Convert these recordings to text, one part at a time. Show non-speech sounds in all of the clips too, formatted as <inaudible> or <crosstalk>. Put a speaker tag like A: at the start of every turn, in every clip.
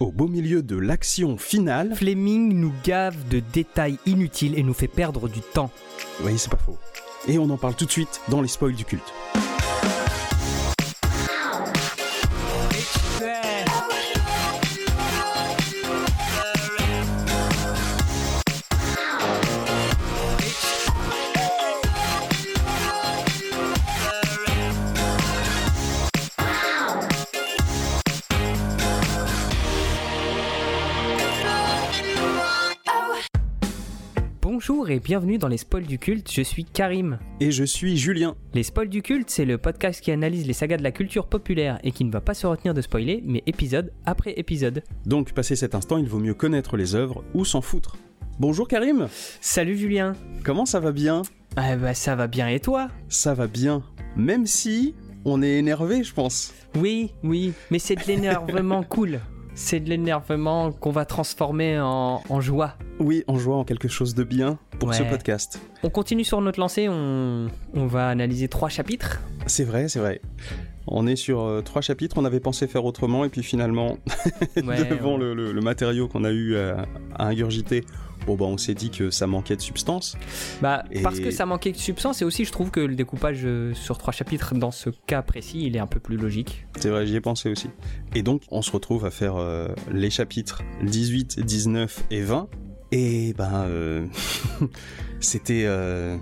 A: Au beau milieu de l'action finale.
B: Fleming nous gave de détails inutiles et nous fait perdre du temps.
A: Oui, c'est pas faux. Et on en parle tout de suite dans les spoils du culte.
B: Et bienvenue dans les spoils du culte, je suis Karim.
A: Et je suis Julien.
B: Les spoils du culte, c'est le podcast qui analyse les sagas de la culture populaire et qui ne va pas se retenir de spoiler, mais épisode après épisode.
A: Donc, passé cet instant, il vaut mieux connaître les œuvres ou s'en foutre. Bonjour Karim
B: Salut Julien
A: Comment ça va bien?
B: Ah bah ça va bien et toi?
A: Ça va bien. Même si on est énervé, je pense.
B: Oui, oui, mais c'est de l'énervement <laughs> cool. C'est de l'énervement qu'on va transformer en, en joie.
A: Oui, en jouant en quelque chose de bien pour ce podcast.
B: On continue sur notre lancée, on, on va analyser trois chapitres.
A: C'est vrai, c'est vrai. On est sur euh, trois chapitres, on avait pensé faire autrement, et puis finalement, <laughs>
B: Ouais,
A: devant le, le- le matériau qu'on a eu à, à ingurgiter, bon bah on s'est dit que ça manquait de substance.
B: Bah,
A: Et-
B: parce que ça manquait de substance et aussi je trouve que le découpage euh, sur trois chapitres dans ce cas précis, il est un peu plus logique.
A: C'est vrai, j'y ai pensé aussi. Et donc, on se retrouve à faire euh, les chapitres 18, 19 et 20. Et ben, euh, <laughs> c'était, euh,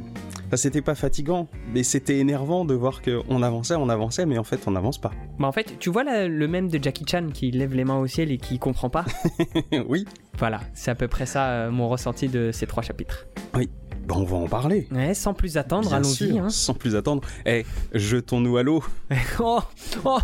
A: enfin, c'était pas fatigant, mais c'était énervant de voir qu'on avançait, on avançait, mais en fait, on n'avance pas.
B: Bah en fait, tu vois là, le même de Jackie Chan qui lève les mains au ciel et qui comprend pas? <laughs>
A: Oui,
B: Voilà, c'est à peu près ça euh, mon ressenti de ces trois chapitres.
A: ben, on va en parler.
B: Ouais, sans plus attendre, allons-y. hein.
A: sans plus attendre. Eh, jetons-nous à l'eau. <laughs>
B: oh, oh.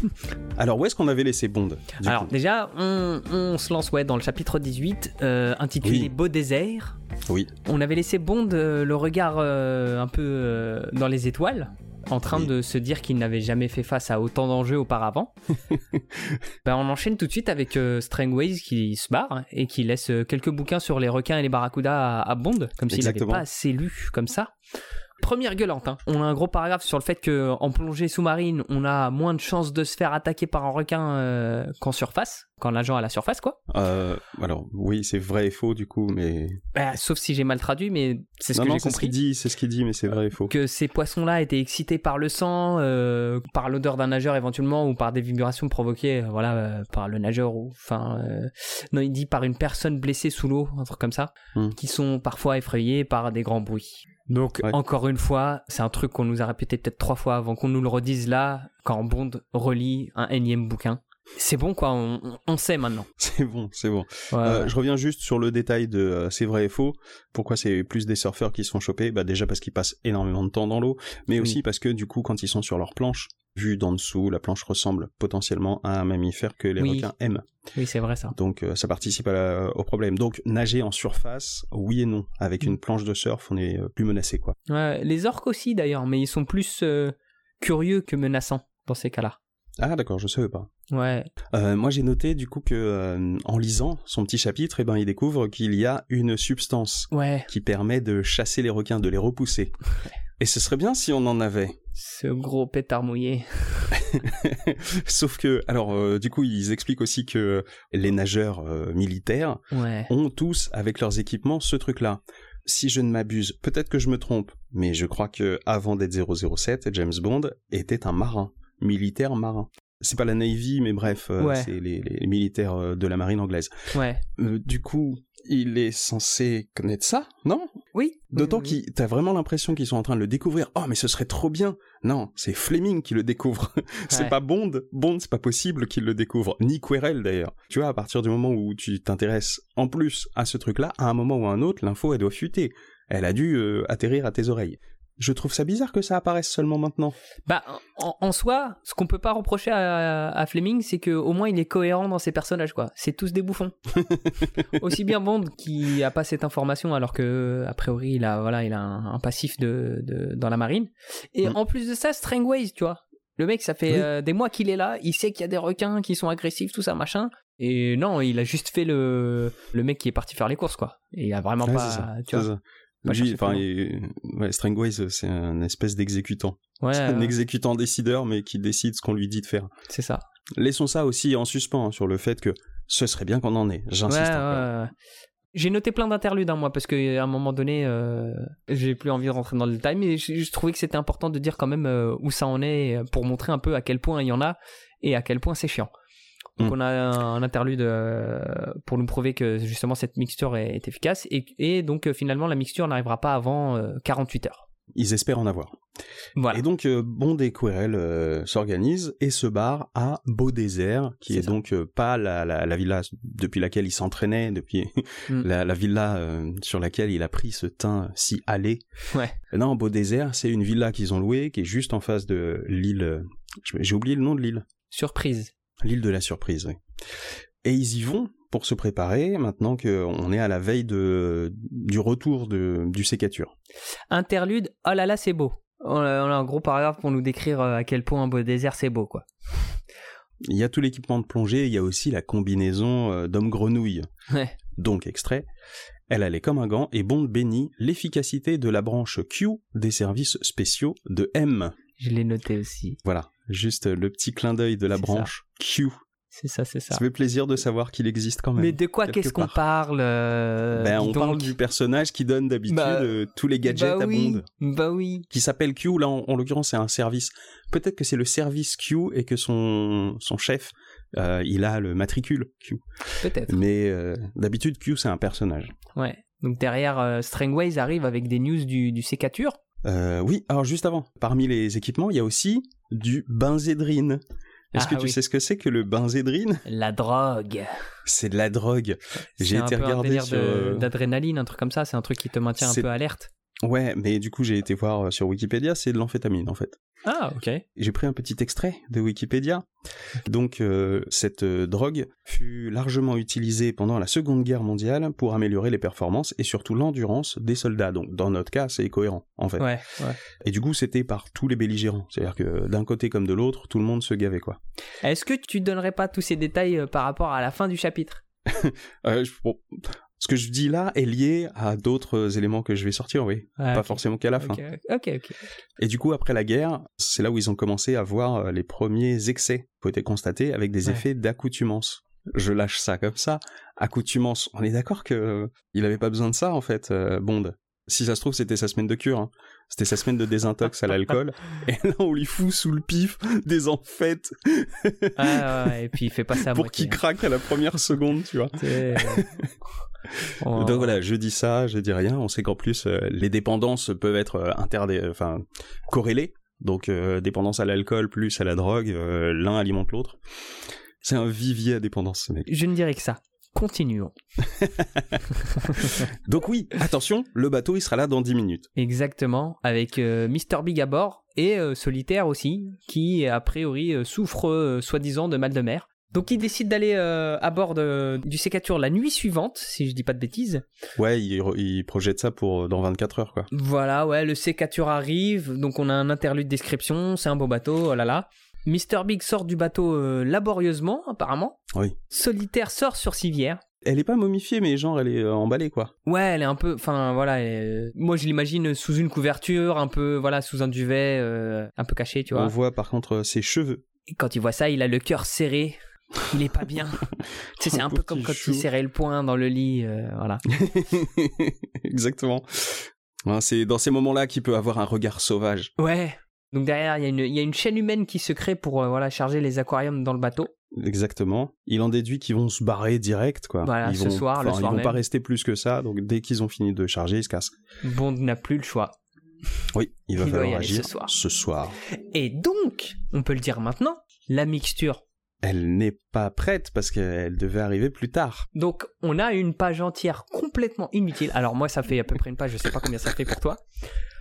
B: <laughs>
A: Alors, où est-ce qu'on avait laissé Bond
B: Alors déjà, on, on se lance ouais, dans le chapitre 18, euh, intitulé
A: Oui.
B: Beau désert.
A: Oui.
B: On avait laissé Bond euh, le regard euh, un peu dans les étoiles, en train
A: Oui.
B: de se dire qu'il n'avait jamais fait face à autant d'enjeux auparavant. <laughs> ben, on enchaîne tout de suite avec euh, Strangways qui se barre et qui laisse quelques bouquins sur les requins et les barracudas à, à Bond, comme s'il n'avait pas assez lu comme ça. Première gueulante, hein. on a un gros paragraphe sur le fait que en plongée sous-marine, on a moins de chances de se faire attaquer par un requin euh, qu'en surface, qu'en nageant à la surface, quoi.
A: Euh, alors, oui, c'est vrai et faux du coup, mais
B: Bah, sauf si j'ai mal traduit, mais c'est ce
A: non,
B: que
A: non,
B: j'ai
A: c'est ce
B: compris.
A: qu'il dit, c'est ce qu'il dit, mais c'est vrai et faux.
B: que ces poissons-là étaient excités par le sang, euh, par l'odeur d'un nageur éventuellement, ou par des vibrations provoquées, voilà, par le nageur, ou enfin, non, il dit par une personne blessée sous l'eau, un truc comme ça,
A: Hmm.
B: qui sont parfois effrayés par des grands bruits. Donc,
A: Ouais.
B: encore une fois, c'est un truc qu'on nous a répété peut-être trois fois avant qu'on nous le redise là, quand Bond relit un énième bouquin. C'est bon, quoi, on, sait maintenant. <laughs>
A: C'est bon, c'est bon.
B: Ouais,
A: Euh,
B: ouais.
A: je reviens juste sur le détail de euh, c'est vrai et faux. Pourquoi c'est plus des surfeurs qui sont chopés Bah déjà parce qu'ils passent énormément de temps dans l'eau, mais
B: Oui.
A: aussi parce que du coup quand ils sont sur leur planche, vu d'en dessous, la planche ressemble potentiellement à un mammifère que les
B: Oui.
A: requins aiment.
B: Oui, c'est vrai ça.
A: Donc euh, ça participe à la- au problème. Donc nager en surface, oui et non. Avec une planche de surf, on est euh, plus menacé quoi.
B: Ouais, les orques aussi d'ailleurs, mais ils sont plus euh, curieux que menaçants dans ces cas-là.
A: Ah d'accord, je savais pas.
B: Ouais,
A: Euh, moi j'ai noté du coup que euh, en lisant son petit chapitre, eh ben il découvre qu'il y a une substance
B: ouais,
A: qui permet de chasser les requins, de les repousser. <laughs> Et ce serait bien si on en avait.
B: ce gros pétard mouillé. <laughs>
A: Sauf que, alors, euh, du coup, ils expliquent aussi que les nageurs euh, militaires
B: Ouais.
A: ont tous, avec leurs équipements, ce truc-là. Si je ne m'abuse, peut-être que je me trompe, mais je crois que avant d'être 007, James Bond était un marin, militaire marin. C'est pas la Navy, mais bref, euh,
B: Ouais.
A: c'est les, les militaires euh, de la marine anglaise.
B: Ouais.
A: Euh, du coup, il est censé connaître ça, non?
B: Oui.
A: D'autant
B: Oui, oui,
A: qu'il, t'as vraiment l'impression qu'ils sont en train de le découvrir. Oh, mais ce serait trop bien. Non, c'est Fleming qui le découvre. <laughs> c'est
B: Ouais.
A: pas Bond. Bond, c'est pas possible qu'il le découvre. Ni Querelle d'ailleurs. Tu vois, à partir du moment où tu t'intéresses en plus à ce truc-là, à un moment ou à un autre, l'info elle doit fuiter. Elle a dû euh, atterrir à tes oreilles. Je trouve ça bizarre que ça apparaisse seulement maintenant.
B: Bah, en, en soi, ce qu'on peut pas reprocher à, à Fleming, c'est que au moins il est cohérent dans ses personnages, quoi. C'est tous des bouffons. <laughs> Aussi bien Bond qui a pas cette information alors que a priori il a voilà il a un, un passif de, de- dans la marine. Et
A: Mm.
B: en plus de ça, Strangways, tu vois. Le mec, ça fait
A: Oui.
B: euh, des mois qu'il est là, il sait qu'il y a des requins qui sont agressifs, tout ça, machin. Et non, il a juste fait le, le mec qui est parti faire les courses, quoi. Et il a vraiment
A: Ouais,
B: pas, tu vois.
A: ça. Enfin, ouais, Strangways, c'est un espèce d'exécutant.
B: Ouais,
A: C'est un exécutant décideur, mais qui décide ce qu'on lui dit de faire.
B: c'est ça.
A: laissons ça aussi en suspens hein, sur le fait que ce serait bien qu'on en ait. J'insiste.
B: Ouais. J'ai noté plein d'interludes, hein, moi, parce qu'à un moment donné, euh, j'ai plus envie de rentrer dans le détail, mais je, je trouvais que c'était important de dire quand même euh, où ça en est euh, pour montrer un peu à quel point il y en a et à quel point c'est chiant. Donc
A: Mm.
B: on a un, interlude euh, pour nous prouver que justement cette mixture est, est efficace et, et donc euh, finalement la mixture n'arrivera pas avant euh, 48 heures.
A: Ils espèrent en avoir.
B: Voilà.
A: Et donc, euh, Bond et Querelle euh, s'organisent et se barrent à Beau Désert, qui est, donc euh, pas la, la, la villa depuis laquelle il s'entraînait, depuis <laughs>
B: Mm.
A: la, la villa euh, sur laquelle il a pris ce teint si allé.
B: Ouais.
A: Non, Beau Désert, c'est une villa qu'ils ont louée, qui est juste en face de l'île... euh, J'ai oublié le nom de l'île.
B: Surprise.
A: L'île de la surprise, oui. Et ils y vont pour se préparer, maintenant qu'on est à la veille de, du retour de, du sécature.
B: Interlude, oh là là, c'est beau. On a, on a un gros paragraphe pour nous décrire euh, à quel point un beau désert c'est beau, quoi.
A: Il y a tout l'équipement de plongée, il y a aussi la combinaison euh, d'homme-grenouille.
B: Ouais.
A: Donc, extrait, elle allait comme un gant et Bond bénit l'efficacité de la branche Q des services spéciaux de M.
B: Je l'ai noté aussi.
A: Voilà, juste le petit clin d'œil de la branche Q.
B: C'est ça, c'est ça.
A: Ça fait plaisir de savoir qu'il existe quand même.
B: Mais de quoi qu'est-ce qu'on parle euh,
A: ben, on
B: donc
A: parle du personnage qui donne d'habitude
B: Bah,
A: euh, tous les gadgets
B: bah
A: à Bond.
B: Bah oui.
A: Qui s'appelle Q, là en, en l'occurrence c'est un service. Peut-être que c'est le service Q et que son, son chef, euh, il a le matricule Q.
B: Peut-être.
A: Mais euh, d'habitude Q c'est un personnage.
B: Ouais. Donc derrière, euh, Strangways arrive avec des news du, du sécature.
A: Euh, oui, alors juste avant, parmi les équipements, il y a aussi du benzédrine. Est-ce
B: Ah,
A: que tu
B: oui.
A: sais ce que c'est que le benzédrine?
B: La drogue.
A: C'est de la drogue. J'ai
B: C'est un
A: été
B: peu un
A: sur, euh,
B: d'adrénaline, un truc comme ça. C'est un truc qui te maintient un peu alerte.
A: Ouais, mais du coup j'ai été voir euh, sur Wikipédia, c'est de l'amphétamine en fait.
B: Ah, ok.
A: J'ai pris un petit extrait de Wikipédia. Donc euh, cette euh, drogue fut largement utilisée pendant la Seconde Guerre mondiale pour améliorer les performances et surtout l'endurance des soldats. Donc dans notre cas c'est cohérent en fait.
B: Ouais, ouais.
A: Et du coup c'était par tous les belligérants. C'est-à-dire que d'un côté comme de l'autre, tout le monde se gavait quoi.
B: Est-ce que tu donnerais pas tous ces détails par rapport à la fin du chapitre? <laughs>
A: Euh, je- bon, ce que je dis là est lié à d'autres éléments que je vais sortir, oui.
B: Ah,
A: Pas forcément qu'à la fin.
B: Ok, ok, ok.
A: Et du coup, après la guerre, c'est là où ils ont commencé à voir euh, les premiers excès qui ont été constatés avec des
B: Ouais.
A: effets d'accoutumance. Je lâche ça comme ça. Accoutumance. On est d'accord que il avait pas besoin de ça en fait, euh, Bond. Si ça se trouve, c'était sa semaine de cure. hein. C'était sa semaine de désintox à l'alcool. <laughs> Et là, on lui fout sous le pif des enfêtes
B: Ah, ouais, et puis il fait pas ça à
A: pour qu'il craque à la première seconde, tu vois. <laughs>
B: Oh.
A: Donc voilà, je dis ça, je dis rien. On sait qu'en plus, euh, les dépendances peuvent être euh, interdé, enfin corrélées. Donc euh, dépendance à l'alcool plus à la drogue, euh, l'un alimente l'autre. C'est un vivier à dépendance, ce mec.
B: Je ne dirais que ça. Continuons. <laughs>
A: Donc oui, attention, le bateau, il sera là dans 10 minutes.
B: Exactement, avec euh, Mr. Big à bord et Solitaire aussi, qui a priori souffre soi-disant de mal de mer. Donc il décide d'aller euh, à bord de- du sécature la nuit suivante, si je dis pas de bêtises.
A: Ouais, il, il projette ça pour euh, dans 24 heures, quoi.
B: Voilà, ouais, le sécature arrive, donc on a un interlude description, c'est un beau bateau, oh là là. Mr. Big sort du bateau euh, laborieusement, apparemment.
A: Oui.
B: Solitaire sort sur civière.
A: Elle est pas momifiée, mais genre, elle est euh, emballée, quoi.
B: Ouais, elle est un peu, enfin voilà, elle- moi je l'imagine sous une couverture, un peu, voilà, sous un duvet, un peu caché, tu vois.
A: On voit par contre ses cheveux.
B: Et quand il voit ça, il a le cœur serré. Il est pas bien. <laughs> tu sais, c'est un peu comme quand
A: chou.
B: il serrait le poing dans le lit, euh, voilà. <laughs>
A: Exactement. Ouais, C'est dans ces moments-là qu'il peut avoir un regard sauvage.
B: Ouais. Donc derrière, il y, a une- il y a une chaîne humaine qui se crée pour euh, voilà charger les aquariums dans le bateau.
A: Exactement. Il en déduit qu'ils vont se barrer direct, quoi.
B: Voilà,
A: ils
B: ce
A: vont,
B: soir, le soir
A: Ils vont
B: même.
A: pas rester plus que ça, donc dès qu'ils ont fini de charger, ils se cassent.
B: Bond n'a plus le choix.
A: Oui, il va
B: Il
A: falloir agir
B: ce soir.
A: ce soir.
B: Et donc, on peut le dire maintenant, la mixture.
A: Elle n'est pas prête parce qu'elle devait arriver plus tard.
B: Donc, on a une page entière complètement inutile. Alors moi, ça fait à peu près une page, je sais pas combien ça fait pour toi.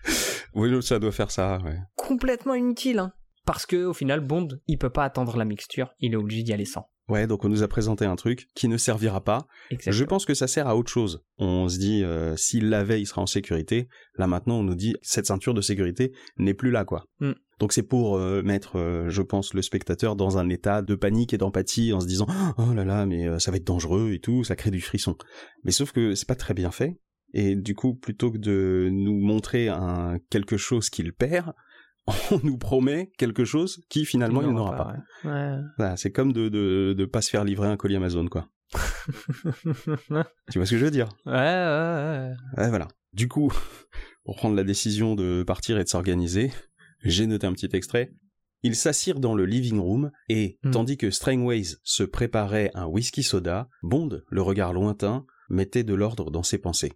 B: <laughs>
A: Oui, ça doit faire ça, ouais.
B: Complètement inutile, hein. Parce que au final, Bond, il peut pas attendre la mixture, il est obligé d'y aller sans.
A: Ouais, donc on nous a présenté un truc qui ne servira pas.
B: Exactement.
A: Je pense que ça sert à autre chose. On se dit, euh, s'il l'avait, il sera en sécurité. Là maintenant, on nous dit, cette ceinture de sécurité n'est plus là, quoi.
B: Mm.
A: Donc c'est pour euh, mettre, euh, je pense, le spectateur dans un état de panique et d'empathie en se disant, oh là là, mais euh, ça va être dangereux et tout, ça crée du frisson. Mais sauf que c'est pas très bien fait. Et du coup, plutôt que de nous montrer un quelque chose qu'il perd, <laughs> on nous promet quelque chose qui finalement il n'aura pas.
B: Ouais. Ouais.
A: Voilà, c'est comme de, de de pas se faire livrer un colis Amazon quoi. <laughs> tu vois ce que je veux dire?
B: Ouais, ouais, ouais.
A: Ouais, voilà. Du coup, <laughs> pour prendre la décision de partir et de s'organiser, j'ai noté un petit extrait. Ils s'assirent dans le living room et,
B: Hmm.
A: tandis que Strangways se préparait un whisky soda, Bond, le regard lointain, mettait de l'ordre dans ses pensées.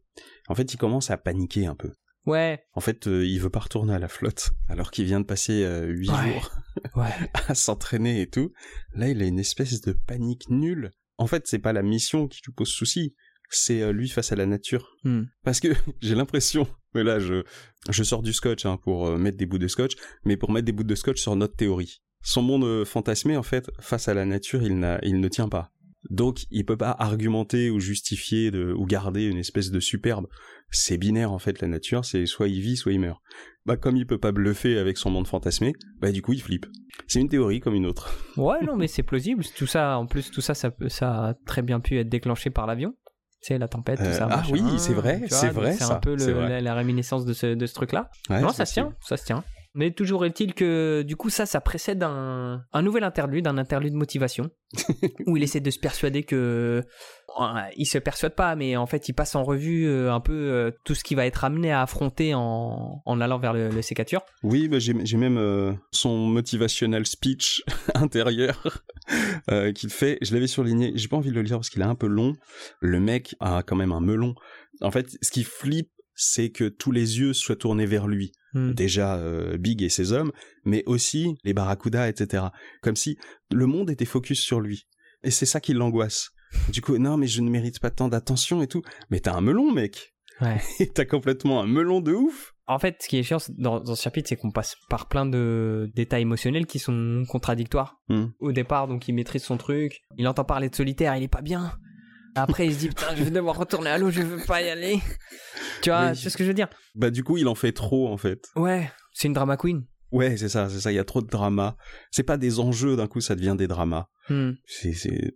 A: En fait, il commence à paniquer un peu.
B: Ouais,
A: En fait, euh, il veut pas retourner à la flotte, <laughs> alors qu'il vient de passer euh, huit
B: Ouais.
A: jours <laughs>
B: ouais.
A: à s'entraîner et tout. Là, il a une espèce de panique nulle. En fait, c'est pas la mission qui lui pose souci, c'est euh, lui face à la nature.
B: Hmm.
A: Parce que <laughs> j'ai l'impression, mais là je, je sors du scotch hein, pour euh, mettre des bouts de scotch, mais pour mettre des bouts de scotch sur notre théorie. Son monde fantasmé, en fait, face à la nature, il, n'a, il ne tient pas. Donc il peut pas argumenter ou justifier de, ou garder une espèce de superbe. C'est binaire en fait la nature, c'est soit il vit, soit il meurt. Bah comme il peut pas bluffer avec son monde fantasmé, bah du coup il flippe. C'est une théorie comme une autre. <laughs>
B: Ouais, non, mais c'est plausible. Tout ça, en plus, tout ça, ça, peut- ça a très bien pu être déclenché par l'avion. Tu sais, la tempête, tout
A: Euh,
B: ça.
A: ah
B: machin,
A: oui, c'est vrai, c'est vrai,
B: C'est un peu le- la, la réminiscence de ce, de ce truc-là.
A: Ouais,
B: non, ça se tient, ça se tient. Mais toujours est-il que, du coup, ça, ça précède un, un nouvel interlude, un interlude motivation, <laughs> où il essaie de se persuader que. Il se persuade pas, mais en fait, il passe en revue euh, un peu euh, tout ce qu'il va être amené à affronter en, en allant vers le, le sécature.
A: Oui, bah, j'ai j'ai même euh, son motivational speech <laughs> intérieur euh, qu'il fait. Je l'avais surligné. J'ai pas envie de le lire parce qu'il est un peu long. Le mec a quand même un melon. En fait, ce qui flippe, c'est que tous les yeux soient tournés vers lui.
B: Hmm.
A: Déjà euh, Big et ses hommes, mais aussi les barracudas, etc. Comme si le monde était focus sur lui. Et c'est ça qui l'angoisse. Du coup, non, mais je ne mérite pas tant d'attention et tout. Mais t'as un melon, mec.
B: Ouais. <laughs>
A: T'as complètement un melon de ouf.
B: En fait, ce qui est chiant dans, dans ce chapitre, c'est qu'on passe par plein de d'états émotionnels qui sont contradictoires.
A: Hmm.
B: Au départ, donc il maîtrise son truc, il entend parler de solitaire, il est pas bien. Après, il se dit putain, je vais devoir retourner à l'eau, je veux pas y aller. Tu vois,
A: Oui.
B: c'est ce que je veux dire?
A: Bah du coup, il en fait trop en fait.
B: Ouais, c'est une drama queen.
A: Ouais, c'est ça, c'est ça. Il y a trop de drama. C'est pas des enjeux d'un coup, ça devient des dramas.
B: Hmm.
A: C'est c'est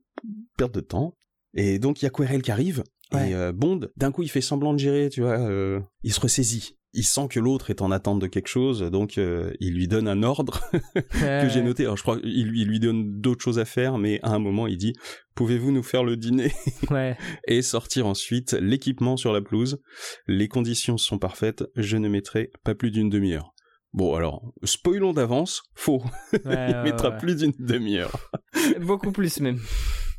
A: perte de temps. Et donc il y a Querelle qui arrive
B: Ouais.
A: et euh, Bond, d'un coup, il fait semblant de gérer, tu vois. euh, il se ressaisit. Il sent que l'autre est en attente de quelque chose, donc euh, il lui donne un ordre <laughs> que j'ai noté. Alors je crois qu'il lui, il lui donne d'autres choses à faire, mais à un moment, il dit "Pouvez-vous nous faire le dîner <laughs>
B: Ouais.
A: et sortir ensuite l'équipement sur la pelouse Les conditions sont parfaites. Je ne mettrai pas plus d'une demi-heure." Bon, alors, spoilons d'avance, faux. <laughs>
B: ouais,
A: il
B: ouais,
A: mettra plus d'une demi-heure.
B: Beaucoup plus même.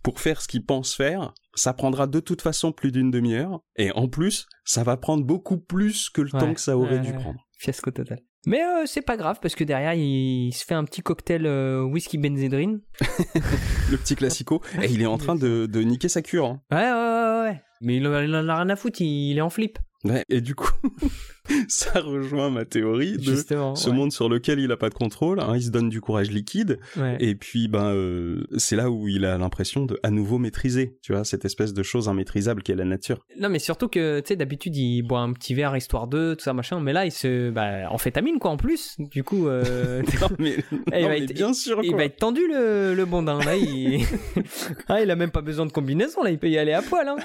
A: Pour faire ce qu'il pense faire, ça prendra de toute façon plus d'une demi-heure. Et en plus, ça va prendre beaucoup plus que le
B: Ouais,
A: temps que ça aurait dû prendre.
B: Fiasco total. Mais euh, c'est pas grave parce que derrière il se fait un petit cocktail euh, whisky benzédrine. <laughs>
A: Le petit classico. et il est en train de, de niquer sa cure. hein.
B: Ouais, ouais, ouais, ouais. Mais il en il en a rien à foutre, il, il est en flip.
A: Ouais, et du coup, <laughs> <laughs> ça rejoint ma théorie de
B: Justement.
A: ce
B: ouais.
A: monde sur lequel il a pas de contrôle. hein, il se donne du courage liquide.
B: Ouais.
A: Et puis, ben, euh, c'est là où il a l'impression de à nouveau maîtriser. Tu vois, cette espèce de chose immaîtrisable qu'est la nature.
B: Non, mais surtout que, tu sais, d'habitude, il boit un petit verre histoire de, tout ça, machin. Mais là, il se. Bah, amphétamine, quoi, en plus. Du coup, euh, <laughs>
A: non, mais, <laughs> non,
B: il va
A: mais
B: être-
A: bien sûr,
B: il
A: quoi.
B: va être tendu, le, le bondin. Là, il... ah, il a même pas besoin de combinaison, là, il peut y aller à poil. Hein.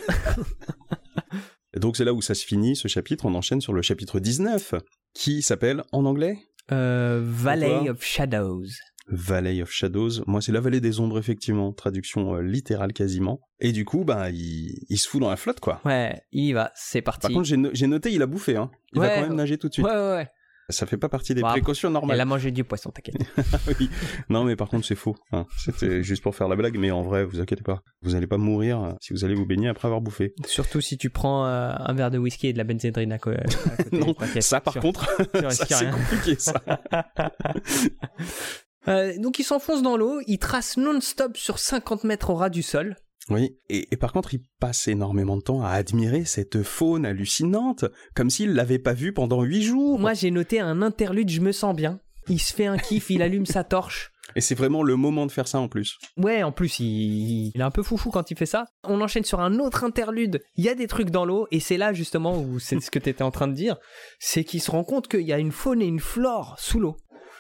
A: Et Donc c'est là où ça se finit ce chapitre, on enchaîne sur le chapitre 19, qui s'appelle en anglais?
B: Euh, Valley of Shadows.
A: Valley of Shadows. Moi c'est la vallée des ombres effectivement, traduction euh, littérale quasiment. Et du coup, bah il, il se fout dans la flotte quoi.
B: Ouais, il y va, c'est parti.
A: Par contre j'ai no- j'ai noté, il a bouffé, hein. Il va
B: Ouais.
A: quand même nager tout de suite.
B: ouais, ouais, ouais.
A: Ça fait pas partie des précautions
B: Elle
A: normales.
B: a mangé du poisson, t'inquiète. <laughs>
A: Oui. Non mais par contre c'est faux. hein. C'était juste pour faire la blague, mais en vrai, vous inquiétez pas. Vous allez pas mourir euh, si vous allez vous baigner après avoir bouffé.
B: Surtout si tu prends euh, un verre de whisky et de la benzédrine à, côté. <laughs>
A: Non. Ça par
B: Sur-
A: contre, <laughs> c'est
B: rien.
A: compliqué ça.
B: Euh, donc il s'enfonce dans l'eau, il trace non-stop sur 50 mètres au ras du sol.
A: Oui, et, et par contre, il passe énormément de temps à admirer cette faune hallucinante, comme s'il l'avait pas vue pendant huit jours.
B: Moi j'ai noté un interlude, je me sens bien. Il se fait un kiff, il allume sa torche. <laughs>
A: Et c'est vraiment le moment de faire ça en plus.
B: Ouais, en plus, il, il est un peu foufou quand il fait ça. On enchaîne sur un autre interlude. Il y a des trucs dans l'eau, et c'est là justement où c'est ce que tu étais en train de dire. C'est qu'il se rend compte qu'il y a une faune et une flore sous l'eau.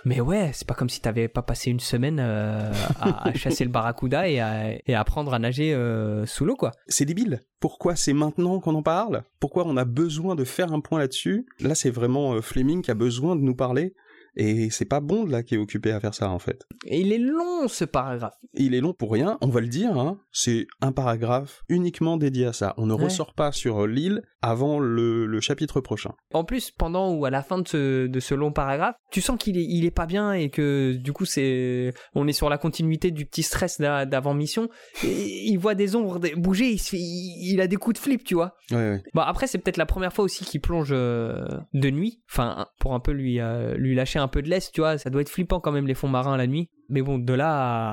B: Mais ouais, c'est pas comme si t'avais pas passé une semaine euh, à, chasser le barracuda et à, et à apprendre à nager euh, sous l'eau, quoi.
A: C'est débile. Pourquoi c'est maintenant qu'on en parle? Pourquoi on a besoin de faire un point là-dessus? Là, c'est vraiment euh, Fleming qui a besoin de nous parler. Et c'est pas Bond là qui est occupé à faire ça en fait.
B: Et il est long ce paragraphe.
A: Il est long pour rien, on va le dire, hein. c'est un paragraphe uniquement dédié à ça. On ne
B: Ouais.
A: ressort pas sur l'île avant le, le chapitre prochain.
B: En plus, pendant ou à la fin de ce, de ce long paragraphe, tu sens qu'il est, il est pas bien et que du coup, c'est, on est sur la continuité du petit stress d'a- d'avant mission. Et il voit des ombres bouger, il, se fait- il, il a des coups de flip, tu vois.
A: Ouais, ouais.
B: Bon, après, c'est peut-être la première fois aussi qu'il plonge euh, de nuit. Enfin, pour un peu lui, euh, lui lâcher un peu de l'est, tu vois. Ça doit être flippant quand même, les fonds marins la nuit. Mais bon, de là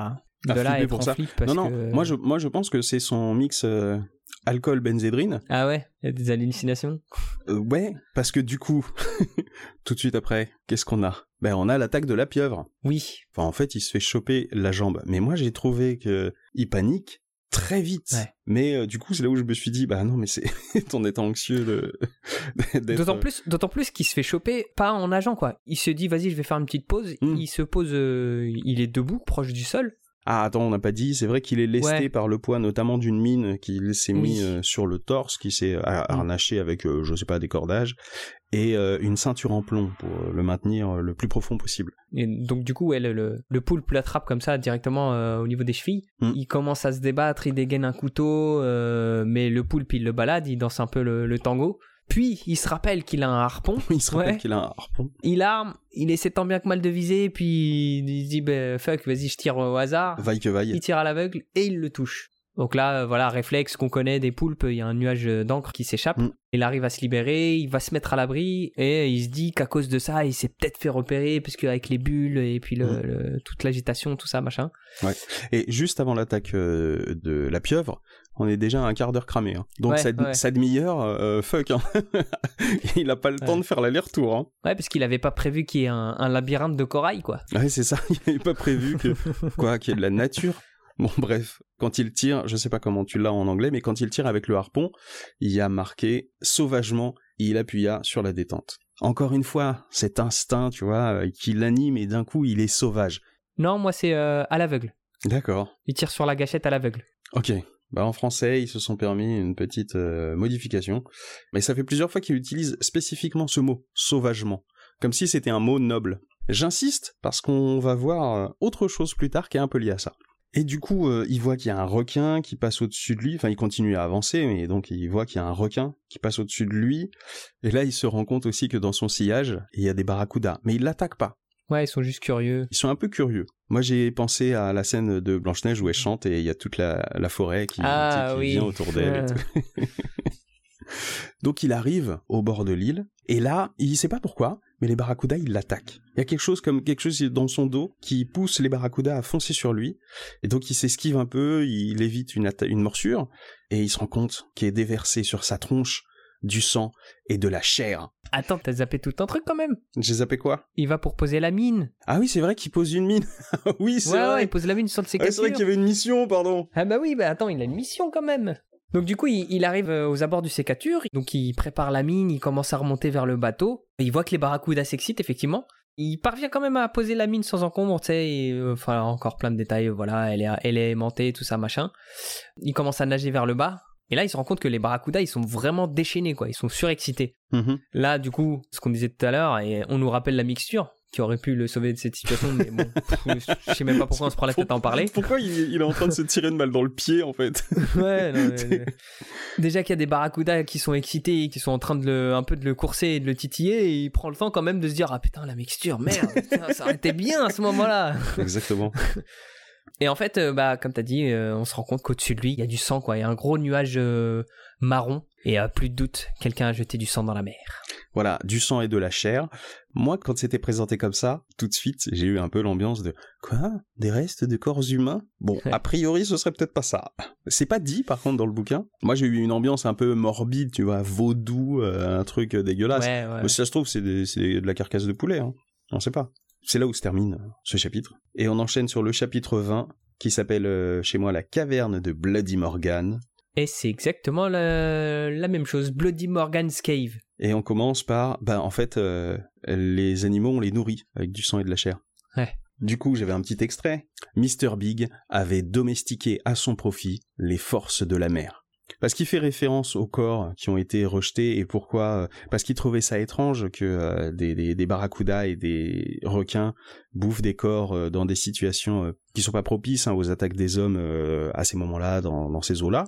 B: à.
A: À
B: De là à être
A: pour
B: en
A: ça.
B: flip parce
A: non, non,
B: que-
A: moi je, moi je pense que c'est son mix euh, alcool-benzédrine.
B: Ah ouais, il y a des hallucinations?
A: Euh, ouais, parce que du coup, <laughs> tout de suite après, qu'est-ce qu'on a? Ben on a l'attaque de la pieuvre.
B: Oui.
A: Enfin, en fait, il se fait choper la jambe. Mais moi, j'ai trouvé que il panique très vite.
B: Ouais.
A: Mais euh, du coup, c'est là où je me suis dit, bah non, mais c'est <laughs> en étant anxieux de <laughs> d'être-
B: D'autant plus, d'autant plus qu'il se fait choper pas en nageant quoi. Il se dit vas-y je vais faire une petite pause.
A: Mm.
B: Il se pose, euh, il est debout proche du sol.
A: Ah attends, on n'a pas dit. C'est vrai qu'il est lesté
B: Ouais.
A: par le poids, notamment d'une mine qui s'est
B: Oui.
A: mis euh, sur le torse, qui s'est har-
B: Mm.
A: harnaché avec, euh, je sais pas, des cordages et euh, une ceinture en plomb pour euh, le maintenir euh, le plus profond possible.
B: Et donc du coup ouais, le, le, le poulpe l'attrape comme ça directement euh, au niveau des chevilles.
A: Mm.
B: Il commence à se débattre, il dégaine un couteau, euh, mais le poulpe il le balade, il danse un peu le, le tango. Puis il se rappelle qu'il a un harpon. <laughs>
A: Il se rappelle
B: Ouais.
A: qu'il a un harpon.
B: Il arme, il essaie tant bien que mal de viser, puis il se dit bah, fuck vas-y je tire au hasard.
A: Vaille que vaille.
B: Il tire à l'aveugle et il le touche. Donc là, euh, voilà, réflexe qu'on connaît des poulpes, il y a un nuage d'encre qui s'échappe.
A: Mm.
B: Il arrive à se libérer, il va se mettre à l'abri et il se dit qu'à cause de ça, il s'est peut-être fait repérer parce qu'avec les bulles et puis le,
A: Mm.
B: le- toute l'agitation, tout ça, machin.
A: Et juste avant l'attaque euh, de la pieuvre, on est déjà à un quart d'heure cramé. hein. Donc
B: Ouais,
A: sa,
B: ouais.
A: sa demi-heure, euh, fuck. hein. <laughs> il a pas le temps
B: Ouais.
A: de faire l'aller-retour. Hein.
B: Ouais, parce qu'il avait pas prévu qu'il y ait un, un labyrinthe de corail, quoi.
A: Ouais, c'est ça. <laughs> Il n'avait pas prévu que quoi, qu'il y ait de la nature. <laughs> Bon, bref, quand il tire, je sais pas comment tu l'as en anglais, mais quand il tire avec le harpon, il y a marqué sauvagement, il appuya sur la détente. Encore une fois, cet instinct, tu vois, euh, qui l'anime et d'un coup, il est sauvage.
B: Non, moi c'est euh, à l'aveugle.
A: D'accord.
B: Il tire sur la gâchette à l'aveugle.
A: Ok. Bah en français, ils se sont permis une petite euh, modification. Mais ça fait plusieurs fois qu'il utilise spécifiquement ce mot, sauvagement, comme si c'était un mot noble. J'insiste parce qu'on va voir autre chose plus tard qui est un peu lié à ça. Et du coup, euh, il voit qu'il y a un requin qui passe au-dessus de lui. Enfin, il continue à avancer, mais donc il voit qu'il y a un requin qui passe au-dessus de lui. Et là, il se rend compte aussi que dans son sillage, il y a des barracudas. Mais il l'attaque pas.
B: Ouais, ils sont juste curieux.
A: Ils sont un peu curieux. Moi, j'ai pensé à la scène de Blanche-Neige où elle chante et il y a toute la, la forêt qui,
B: Ah,
A: qui
B: oui.
A: vient autour d'elle. <laughs> Donc, il arrive au bord de l'île et là, il sait pas pourquoi, mais les barracudas, ils l'attaquent. Il y a quelque chose comme quelque chose dans son dos qui pousse les barracudas à foncer sur lui. Et donc, il s'esquive un peu, il évite une, une morsure et il se rend compte qu'il est déversé sur sa tronche du sang et de la chair.
B: Attends, t'as zappé tout un truc quand même.
A: J'ai zappé quoi?
B: Il va pour poser la mine.
A: Ah oui, c'est vrai qu'il pose une mine. <laughs> oui, c'est
B: Ouais, ouais,
A: vrai.
B: il pose la mine sur de ses
A: Ouais, c'est vrai qu'il y avait une mission, pardon.
B: Ah bah oui, bah attends, il a une mission quand même. Donc du coup, il, il arrive euh, aux abords du sécature, donc il prépare la mine, il commence à remonter vers le bateau, et il voit que les barracudas s'excitent effectivement. Il parvient quand même à poser la mine sans encombre, tu sais, euh, enfin encore plein de détails, voilà, elle est, elle est aimantée, tout ça, machin. Il commence à nager vers le bas, et là il se rend compte que les barracudas, ils sont vraiment déchaînés, quoi, ils sont surexcités.
A: Mhm.
B: Là, du coup, ce qu'on disait tout à l'heure, et on nous rappelle la mixture, qui aurait pu le sauver de cette situation, mais bon, <laughs> je sais même pas pourquoi on se prend la tête à en parler.
A: Pourquoi il, il est en train de se tirer une balle dans le pied, en fait <laughs>
B: Ouais, non, mais- <laughs> Déjà qu'il y a des barracudas qui sont excités, et qui sont en train de le, un peu de le courser et de le titiller, et il prend le temps quand même de se dire ah putain la mixture, merde, putain, ça aurait été bien à ce moment-là.
A: Exactement.
B: Et en fait, euh, bah comme t'as dit, euh, on se rend compte qu'au-dessus de lui, il y a du sang quoi, il y a un gros nuage euh, marron, et à plus de doute, quelqu'un a jeté du sang dans la mer.
A: Voilà, du sang et de la chair. Moi, quand c'était présenté comme ça, tout de suite, j'ai eu un peu l'ambiance de quoi? Des restes de corps humains? Bon, a priori, ce serait peut-être pas ça. C'est pas dit, par contre, dans le bouquin. Moi, j'ai eu une ambiance un peu morbide, tu vois, vaudou, euh, un truc dégueulasse.
B: Ouais, ouais.
A: Mais si ça se trouve, c'est de la carcasse de poulet, hein. On sait pas. C'est là où se termine euh, ce chapitre. Et on enchaîne sur le chapitre 20, qui s'appelle euh, chez moi la caverne de Bloody Morgan.
B: Et c'est exactement la, la même chose, Bloody Morgan's Cave.
A: Et on commence par, ben en fait, euh, les animaux, on les nourrit avec du sang et de la chair.
B: Ouais.
A: Du coup, j'avais un petit extrait. Mr. Big avait domestiqué à son profit les forces de la mer. Parce qu'il fait référence aux corps qui ont été rejetés et pourquoi euh, Parce qu'il trouvait ça étrange que euh, des, des, des barracudas et des requins bouffent des corps euh, dans des situations euh, qui sont pas propices hein, aux attaques des hommes à ces moments-là, dans, dans ces eaux-là.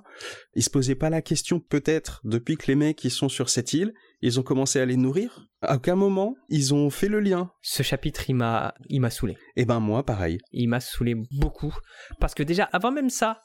A: Il se posait pas la question peut-être depuis que les mecs qui sont sur cette île, ils ont commencé à les nourrir. À aucun moment ils ont fait le lien.
B: Ce chapitre, il m'a, il m'a saoulé.
A: Et ben moi, pareil.
B: Il m'a saoulé beaucoup. Parce que déjà, avant même ça,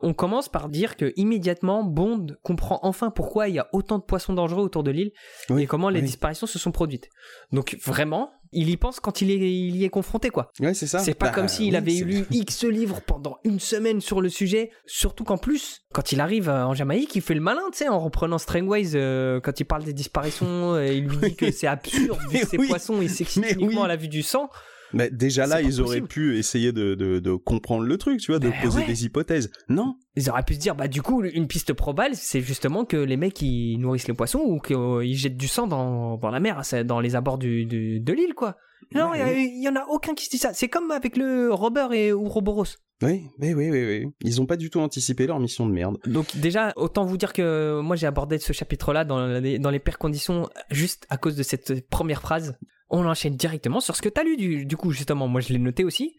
B: on commence par dire que immédiatement Bond comprend enfin pourquoi il y a autant de poissons dangereux autour de l'île
A: Oui,
B: et comment les
A: oui.
B: disparitions se sont produites. Donc vraiment, il y pense quand il, est, il y est confronté quoi.
A: Ouais, c'est ça.
B: C'est pas
A: Bah,
B: comme s'il
A: oui,
B: avait lu X livres pendant une semaine sur le sujet, surtout qu'en plus, quand il arrive euh, en Jamaïque, il fait le malin, tu sais, en reprenant Strangways, euh, quand il parle des disparitions, euh, il lui dit <laughs> que c'est absurde, vu que ces poissons, ils s'excitent uniquement à la vue du sang.
A: Mais déjà là, ils auraient pu essayer de, de, de comprendre le truc, tu vois, de
B: Ben
A: poser
B: ouais.
A: des hypothèses. Non.
B: Ils auraient pu se dire, bah du coup, une piste probable, c'est justement que les mecs, ils nourrissent les poissons ou qu'ils jettent du sang dans, dans la mer, c'est dans les abords du, du- de l'île, quoi. Non, il
A: Ouais,
B: y, y en a aucun qui se dit ça. C'est comme avec le Robert et Ouroboros.
A: Oui, oui, oui, oui, oui. Ils ont pas du tout anticipé leur mission de merde.
B: Donc déjà, autant vous dire que moi j'ai abordé ce chapitre-là dans les, dans les pires conditions juste à cause de cette première phrase. On enchaîne directement sur ce que t'as lu du, du coup justement. Moi je l'ai noté aussi.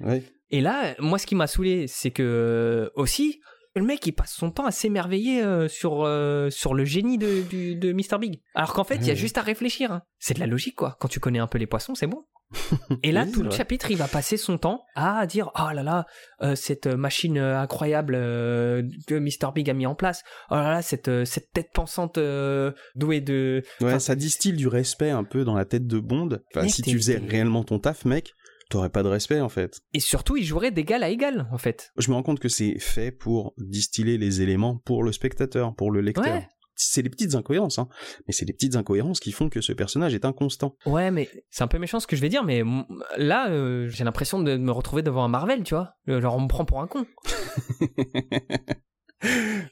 B: Et là, moi ce qui m'a saoulé, c'est que euh, aussi le mec il passe son temps à s'émerveiller euh, sur euh, sur le génie de, du- de Mr Big. Alors qu'en fait il y a juste à réfléchir. hein. C'est de la logique quoi. Quand tu connais un peu les poissons, c'est bon. <laughs> Et là,
A: Oui,
B: tout le
A: vrai.
B: chapitre, il va passer son temps à dire Oh là là, euh, cette machine euh, incroyable euh, que Mr. Big a mis en place. Oh là là, cette, euh, cette tête pensante euh, douée de.
A: Ouais,
B: Enfin,
A: ça distille du respect un peu dans la tête de Bond. Enfin,
B: Mec,
A: si
B: t'es-
A: tu faisais
B: t'es-
A: réellement ton taf, mec, t'aurais pas de respect en fait.
B: Et surtout, il jouerait d'égal à égal, en fait.
A: Je me rends compte que c'est fait pour distiller les éléments pour le spectateur, pour le lecteur.
B: Ouais.
A: C'est les petites incohérences, hein. Mais c'est les petites incohérences qui font que ce personnage est inconstant.
B: Ouais, mais c'est un peu méchant ce que je vais dire, mais là, euh, j'ai l'impression de me retrouver devant un Marvel, tu vois. Euh, Genre, on me prend pour un con. <laughs>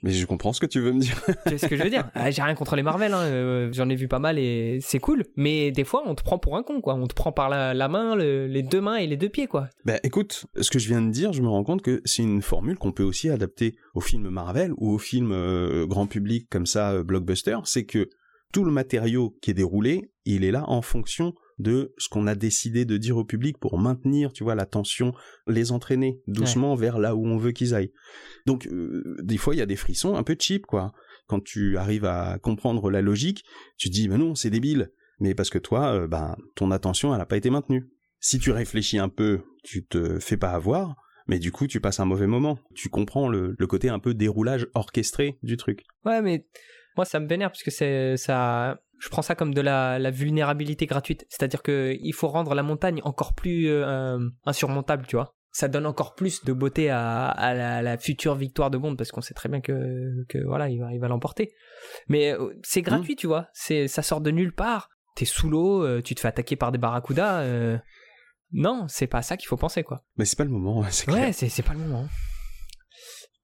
A: Mais je comprends ce que tu veux me dire.
B: Vois ce que je veux dire? Ah, J'ai rien contre les Marvel, hein, euh, j'en ai vu pas mal et c'est cool. Mais des fois, on te prend pour un con, quoi. On te prend par la, la main, le- les deux mains et les deux pieds, quoi.
A: Bah écoute, ce que je viens de dire, je me rends compte que c'est une formule qu'on peut aussi adapter au film Marvel ou au film euh, grand public comme ça, euh, blockbuster, c'est que tout le matériau qui est déroulé, il est là en fonction de ce qu'on a décidé de dire au public pour maintenir, tu vois, la tension, les entraîner doucement vers là où on veut qu'ils aillent. Donc, euh, des fois, il y a des frissons un peu cheap, quoi. Quand tu arrives à comprendre la logique, tu te dis, ben non, c'est débile. Mais parce que toi, euh, ben, ton attention, elle n'a pas été maintenue. Si tu réfléchis un peu, tu te fais pas avoir, mais du coup, tu passes un mauvais moment. Tu comprends le, le côté un peu déroulage orchestré du truc.
B: Ouais, mais moi, ça me vénère parce que c'est ça. Je prends ça comme de la, la vulnérabilité gratuite. C'est-à-dire que il faut rendre la montagne encore plus euh, insurmontable, tu vois. Ça donne encore plus de beauté à, à la, la future victoire de Bond parce qu'on sait très bien que, que voilà, il va, il va l'emporter. Mais euh, c'est gratuit, tu vois. C'est, ça sort de nulle part. T'es sous l'eau, euh, tu te fais attaquer par des barracudas. euh, Non, c'est pas à ça qu'il faut penser, quoi.
A: Mais c'est pas le moment, c'est
B: Ouais, c'est, c'est pas le moment.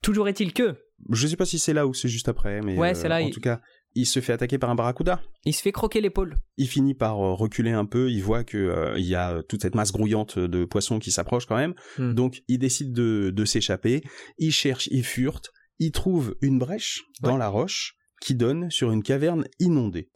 B: Toujours est-il que
A: Je sais pas si c'est là ou c'est juste après, mais
B: Ouais,
A: euh,
B: là,
A: en
B: il-
A: tout cas, il se fait attaquer par un barracuda.
B: il se fait croquer l'épaule.
A: Il finit par euh, reculer un peu, il voit que euh, il y a toute cette masse grouillante de poissons qui s'approche quand même.
B: Hmm.
A: Donc il décide de, de s'échapper, il cherche, il furte, il trouve une brèche dans la roche qui donne sur une caverne inondée.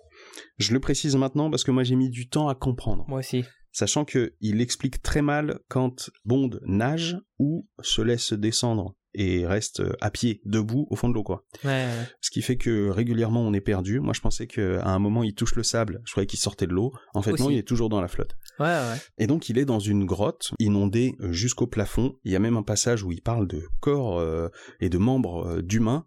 A: Je le précise maintenant parce que moi j'ai mis du temps à comprendre,
B: Moi aussi.
A: sachant que il explique très mal quand Bond nage ou se laisse descendre et reste euh, à pied, debout au fond de l'eau quoi.
B: Ouais, ouais.
A: Ce qui fait que régulièrement on est perdu. Moi je pensais qu'à un moment il touche le sable, je croyais qu'il sortait de l'eau. En fait non, il est toujours dans la flotte.
B: Ouais.
A: Et donc il est dans une grotte inondée euh, jusqu'au plafond. Il y a même un passage où il parle de corps euh, et de membres euh, d'humains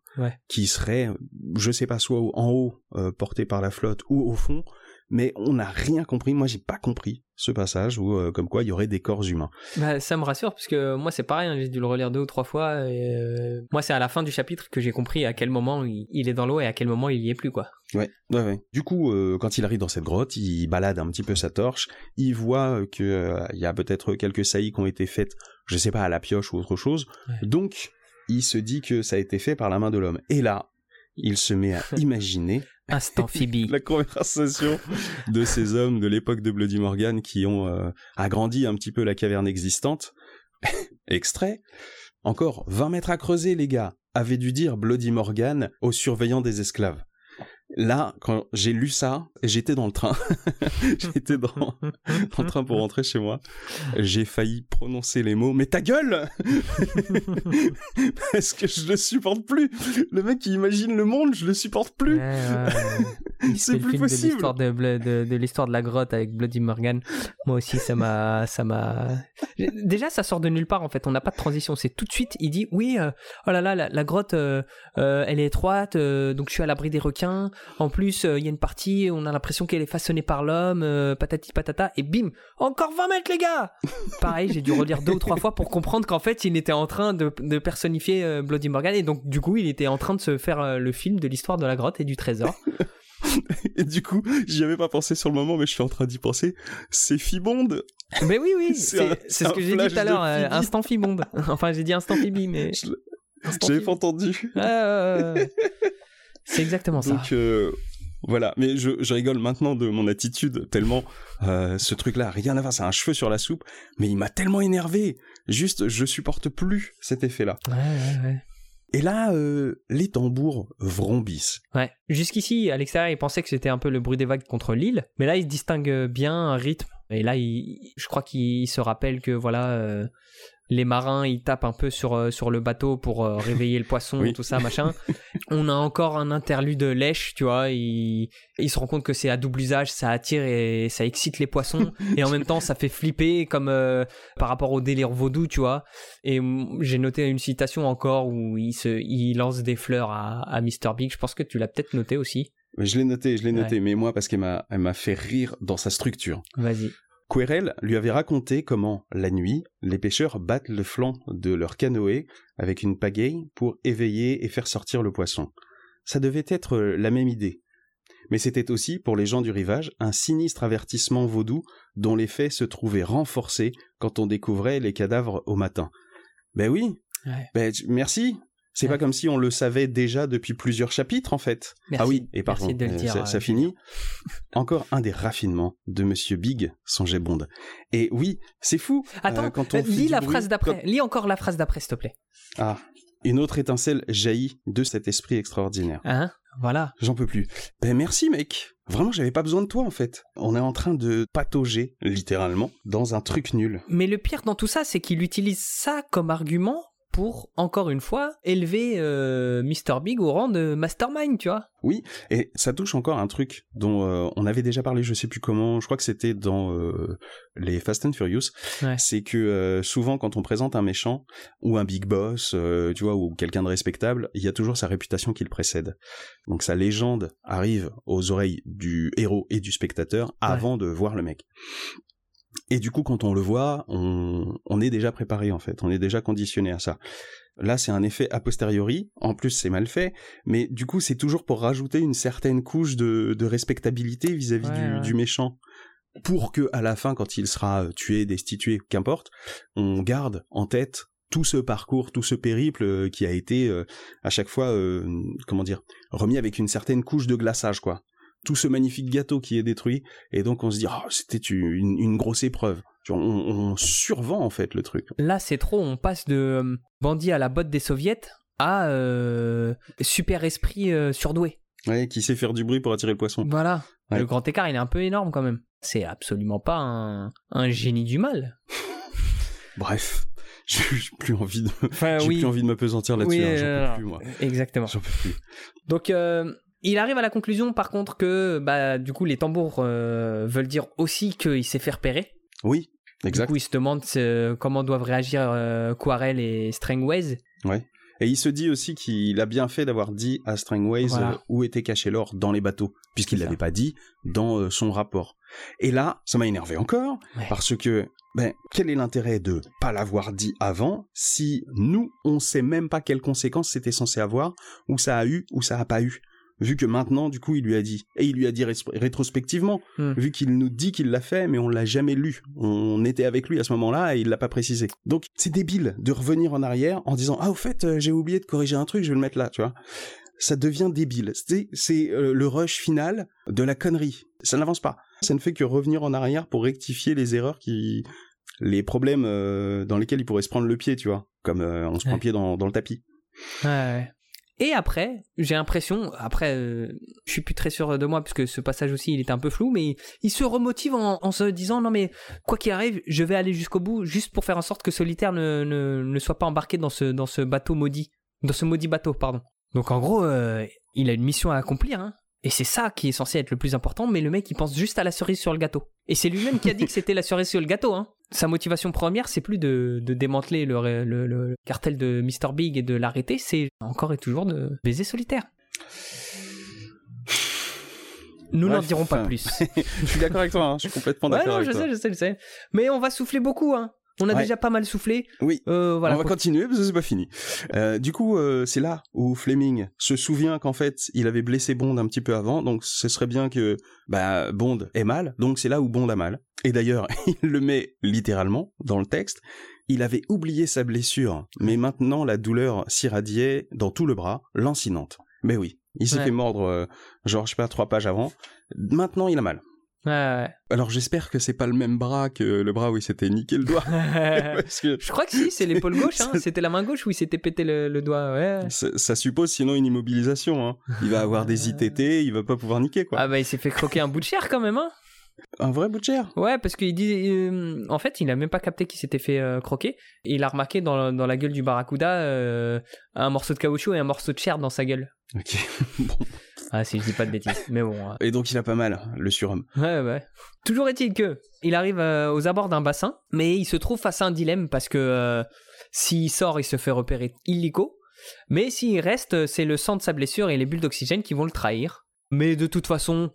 A: qui seraient, je sais pas, soit en haut euh, portés par la flotte ou au fond. Mais on n'a rien compris. Moi j'ai pas compris ce passage où euh, comme quoi il y aurait des corps humains.
B: Bah, ça me rassure parce que moi c'est pareil, hein, j'ai dû le relire deux ou trois fois. Et euh, Moi c'est à la fin du chapitre que j'ai compris à quel moment il, est dans l'eau et à quel moment il y est plus quoi.
A: Ouais, ouais, ouais. Du coup, euh, quand il arrive dans cette grotte, il balade un petit peu sa torche. Il voit que il y a peut-être quelques saillies qui ont été faites, je sais pas, à la pioche ou autre chose.
B: Ouais.
A: Donc, il se dit que ça a été fait par la main de l'homme. Et là, il se met à <laughs> imaginer
B: Instant Phoebe.
A: la conversation de ces hommes de l'époque de Bloody Morgan qui ont euh, agrandi un petit peu la caverne existante. Extrait. Encore 20 mètres à creuser, les gars. avait dû dire Bloody Morgan aux surveillants des esclaves. Là, quand j'ai lu ça, j'étais dans le train. <laughs> j'étais dans, <laughs> dans le train pour rentrer chez moi. J'ai failli prononcer les mots, mais ta gueule <laughs> Parce que je le supporte plus. Le mec qui imagine le monde, je le supporte plus.
B: Ouais, ouais.
A: C'est plus
B: le film
A: possible.
B: De l'histoire de, Bla- de, de l'histoire de la grotte avec Bloody Morgan. Moi aussi, ça m'a, ça m'a. Déjà, ça sort de nulle part en fait. On n'a pas de transition. C'est tout de suite. Il dit oui. euh, oh là là, la, la grotte, euh, euh, elle est étroite, donc je suis à l'abri des requins. En plus, euh, il y a une partie, on a l'impression qu'elle est façonnée par l'homme, euh, patati patata, et bim, encore 20 mètres les gars Pareil, j'ai dû relire deux ou trois fois pour comprendre qu'en fait, il était en train de, de personnifier euh, Bloody Morgan, et donc du coup, il était en train de se faire le film de l'histoire de la grotte et du trésor. <laughs>
A: Et du coup, j'y avais pas pensé sur le moment, mais je suis en train d'y penser. C'est Fibonde.
B: Mais oui, oui,
A: C'est
B: ce que j'ai dit tout à l'heure, instant Fibonde. <laughs> enfin, j'ai dit instant Phoebe, mais.
A: J'avais pas entendu. <laughs>
B: C'est exactement ça.
A: Donc euh, voilà, mais je, je rigole maintenant de mon attitude tellement euh, ce truc-là, rien à voir, c'est un cheveu sur la soupe, mais il m'a tellement énervé. Juste, je supporte plus cet effet-là.
B: Ouais, ouais, ouais.
A: Et là, euh, les tambours vrombissent.
B: Ouais. Jusqu'ici, à l'extérieur, il pensait que c'était un peu le bruit des vagues contre l'île, mais là, il distingue bien un rythme. Et là, il, je crois qu'il se rappelle que voilà, euh, les marins, ils tapent un peu sur euh, sur le bateau pour euh, <laughs> réveiller le poisson,
A: Oui.
B: tout ça, machin. On a encore un interlude lèche, tu vois. Il, il se rend compte que c'est à double usage, ça attire et ça excite les poissons, <laughs> et en même temps, ça fait flipper, comme euh, par rapport au délire vaudou, tu vois. Et j'ai noté une citation encore où il se, il lance des fleurs à, à Mr Big. Je pense que tu l'as peut-être noté aussi.
A: Je l'ai noté, je l'ai noté, mais moi parce qu'elle m'a, elle m'a fait rire dans sa structure.
B: Vas-y.
A: Querelle lui avait raconté comment, la nuit, les pêcheurs battent le flanc de leur canoë avec une pagaie pour éveiller et faire sortir le poisson. Ça devait être la même idée. Mais c'était aussi, pour les gens du rivage, un sinistre avertissement vaudou dont l'effet se trouvait renforcé quand on découvrait les cadavres au matin. Ben oui,
B: Ouais.
A: ben, merci. C'est
B: Ouais.
A: pas comme si on le savait déjà depuis plusieurs chapitres, en fait.
B: Merci.
A: ah oui, et
B: de le
A: euh, ça,
B: euh,
A: ça finit. <laughs> Encore un des raffinements de Monsieur Big, son Bond. Et oui, c'est fou.
B: Attends,
A: euh, quand on
B: lis la
A: bruit,
B: phrase d'après.
A: quand-
B: Lis encore la phrase d'après, s'il te plaît.
A: Ah, une autre étincelle jaillit de cet esprit extraordinaire.
B: Hein Voilà.
A: J'en peux plus. Ben merci mec. Vraiment, j'avais pas besoin de toi en fait. On est en train de patauger, littéralement, dans un truc nul.
B: Mais le pire dans tout ça, c'est qu'il utilise ça comme argument pour, encore une fois, élever euh, Mr. Big au rang de mastermind, tu vois.
A: Et ça touche encore un truc dont euh, on avait déjà parlé, je sais plus comment, je crois que c'était dans euh, les Fast and Furious.
B: Ouais.
A: C'est que euh, souvent quand on présente un méchant ou un big boss, tu vois, ou quelqu'un de respectable, il y a toujours sa réputation qui le précède. Donc sa légende arrive aux oreilles du héros et du spectateur avant de voir le mec. Et du coup, quand on le voit, on, on est déjà préparé en fait, on est déjà conditionné à ça. Là, c'est un effet a posteriori. En plus, c'est mal fait, mais du coup, c'est toujours pour rajouter une certaine couche de, de respectabilité vis-à-vis
B: Ouais,
A: du,
B: ouais.
A: du méchant, pour que à la fin, quand il sera tué, destitué, qu'importe, on garde en tête tout ce parcours, tout ce périple euh, qui a été euh, à chaque fois, euh, comment dire, remis avec une certaine couche de glaçage, quoi. Tout ce magnifique gâteau qui est détruit, et donc on se dit, oh, c'était une, une grosse épreuve. On, on survend en fait le truc.
B: Là, c'est trop. On passe de euh, bandit à la botte des soviets à euh, super esprit euh, surdoué.
A: Ouais, qui sait faire du bruit pour attirer le poisson.
B: Voilà.
A: Ouais.
B: Le grand écart, il est un peu énorme quand même. C'est absolument pas un, un génie du mal. <laughs>
A: Bref, <laughs> j'ai plus envie de,
B: Enfin,
A: j'ai
B: oui.
A: plus envie de m'apesantir là-dessus.
B: Oui,
A: hein, j'en peux plus moi.
B: Exactement.
A: J'en peux plus.
B: Donc, euh, il arrive à la conclusion, par contre, que bah, du coup, les tambours euh, veulent dire aussi qu'il s'est fait repérer.
A: Oui, exact.
B: Du coup, il se demande euh, comment doivent réagir euh, Quarel et Strangways.
A: Et il se dit aussi qu'il a bien fait d'avoir dit à Strangways
B: Voilà.
A: où était caché l'or dans les bateaux, puisqu'il l'avait pas dit dans son rapport. Et là, ça m'a énervé encore,
B: Ouais.
A: parce que, ben, quel est l'intérêt de pas l'avoir dit avant, si nous, on sait même pas quelles conséquences c'était censé avoir, ou ça a eu, ou ça a pas eu? Vu que maintenant, du coup, il lui a dit, et il lui a dit rétrospectivement,
B: Hmm.
A: vu qu'il nous dit qu'il l'a fait, mais on l'a jamais lu. On était avec lui à ce moment-là et il l'a pas précisé. Donc, c'est débile de revenir en arrière en disant, ah, au fait, euh, j'ai oublié de corriger un truc, je vais le mettre là, tu vois. Ça devient débile. C'est, c'est euh, le rush final de la connerie. Ça n'avance pas. Ça ne fait que revenir en arrière pour rectifier les erreurs qui, les problèmes euh, dans lesquels il pourrait se prendre le pied, tu vois. Comme euh, on se prend
B: Ouais.
A: le pied dans, dans le tapis.
B: Ouais. Et après, j'ai l'impression, après, euh, je suis plus très sûr de moi, puisque ce passage aussi, il était un peu flou, mais il, se remotive en, se disant, non mais, quoi qu'il arrive, je vais aller jusqu'au bout, juste pour faire en sorte que Solitaire ne soit pas embarqué dans ce, dans ce bateau maudit. Dans ce maudit bateau, pardon. Donc en gros, euh, il a une mission à accomplir, hein. Et c'est ça qui est censé être le plus important, mais le mec il pense juste à la cerise sur le gâteau. Et c'est lui-même qui a dit que c'était la cerise sur le gâteau. Hein. Sa motivation première, c'est plus de, de démanteler le, le- le cartel de Mr. Big et de l'arrêter, c'est encore et toujours de baiser solitaire. Nous n'en dirons pas plus. <laughs>
A: je suis d'accord avec toi, hein, je suis complètement
B: Ouais,
A: d'accord
B: non,
A: avec
B: je
A: toi.
B: sais, je sais, je sais. Mais on va souffler beaucoup, hein. On a
A: Ouais.
B: déjà pas mal soufflé.
A: Oui.
B: Euh, voilà.
A: on va
B: pour-
A: continuer parce que c'est pas fini. Euh, du coup, euh, c'est là où Fleming se souvient qu'en fait, il avait blessé Bond un petit peu avant, donc ce serait bien que bah, Bond ait mal. Donc c'est là où Bond a mal. Et d'ailleurs, <laughs> il le met littéralement dans le texte. Il avait oublié sa blessure, mais maintenant la douleur s'irradiait dans tout le bras, lancinante. Mais oui, il s'est
B: Ouais.
A: fait mordre, euh, genre je sais pas trois pages avant. Maintenant, il a mal.
B: Ouais, ouais.
A: Alors j'espère que c'est pas le même bras que le bras où il s'était niqué le doigt. <laughs> Parce que
B: Je crois que si, c'est l'épaule gauche. Hein. <laughs> C'était la main gauche où il s'était pété le, le doigt. Ouais.
A: Ça, ça suppose sinon une immobilisation. Hein. Il va avoir des ITT, il va pas pouvoir niquer quoi.
B: Ah bah il s'est fait croquer un bout de chair quand même. Hein.
A: Un vrai bout de chair.
B: Ouais, parce qu'il dit. euh, en fait, il a même pas capté qu'il s'était fait euh, croquer. Et il a remarqué dans, dans la gueule du barracuda euh, un morceau de caoutchouc et un morceau de chair dans sa gueule.
A: Ok. <laughs> bon.
B: Ah, si je dis pas de bêtises. Mais bon. euh,
A: Et donc il a pas mal, le surhomme.
B: Ouais, ouais. Toujours est-il que il arrive euh, aux abords d'un bassin, mais il se trouve face à un dilemme parce que euh, s'il sort, il se fait repérer illico. Mais s'il reste, c'est le sang de sa blessure et les bulles d'oxygène qui vont le trahir. Mais de toute façon,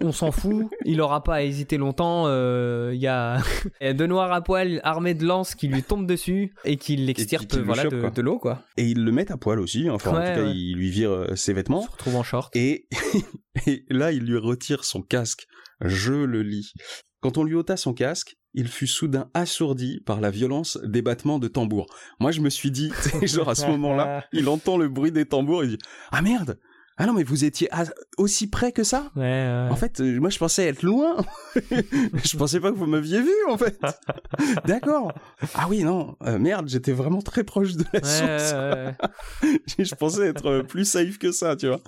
B: on s'en fout. Il aura pas à hésiter longtemps. euh, Il y a il <laughs> y a deux noirs à poil armés de lances qui lui tombent dessus et qui l'extirpent
A: qui
B: voilà, de, de l'eau, quoi.
A: Et ils le mettent à poil aussi. Enfin, en tout cas,
B: ouais.
A: il lui vire euh, ses vêtements.
B: se retrouve en short.
A: Et, <laughs> et là, il lui retire son casque. Je le lis. Quand on lui ôta son casque, il fut soudain assourdi par la violence des battements de tambour. Moi, je me suis dit, <laughs> genre à ce moment-là, il entend le bruit des tambours et il dit Ah merde Ah non, mais vous étiez à- aussi près que ça?
B: Ouais, ouais.
A: En fait, euh, moi je pensais être loin. <laughs> je pensais pas que vous m'aviez vu en fait. <laughs> D'accord. Ah oui, non. euh, merde, j'étais vraiment très proche de la
B: Ouais,
A: source. <laughs> je pensais être euh, plus safe que ça, tu vois.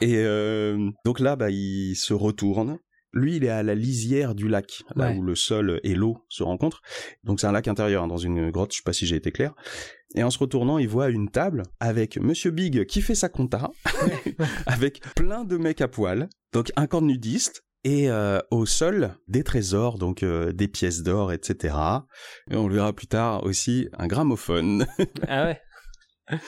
A: Et euh, donc là, bah, il se retourne. Lui, il est à la lisière du lac, là
B: Ouais.
A: où le sol et l'eau se rencontrent. Donc c'est un lac intérieur, hein, dans une grotte, je sais pas si j'ai été clair. Et en se retournant, il voit une table avec Monsieur Big qui fait sa compta, <laughs> avec plein de mecs à poil, donc un camp de nudistes, et euh, au sol, des trésors, donc euh, des pièces d'or, etc. Et on le verra plus tard aussi, un gramophone.
B: Ah ouais. <laughs>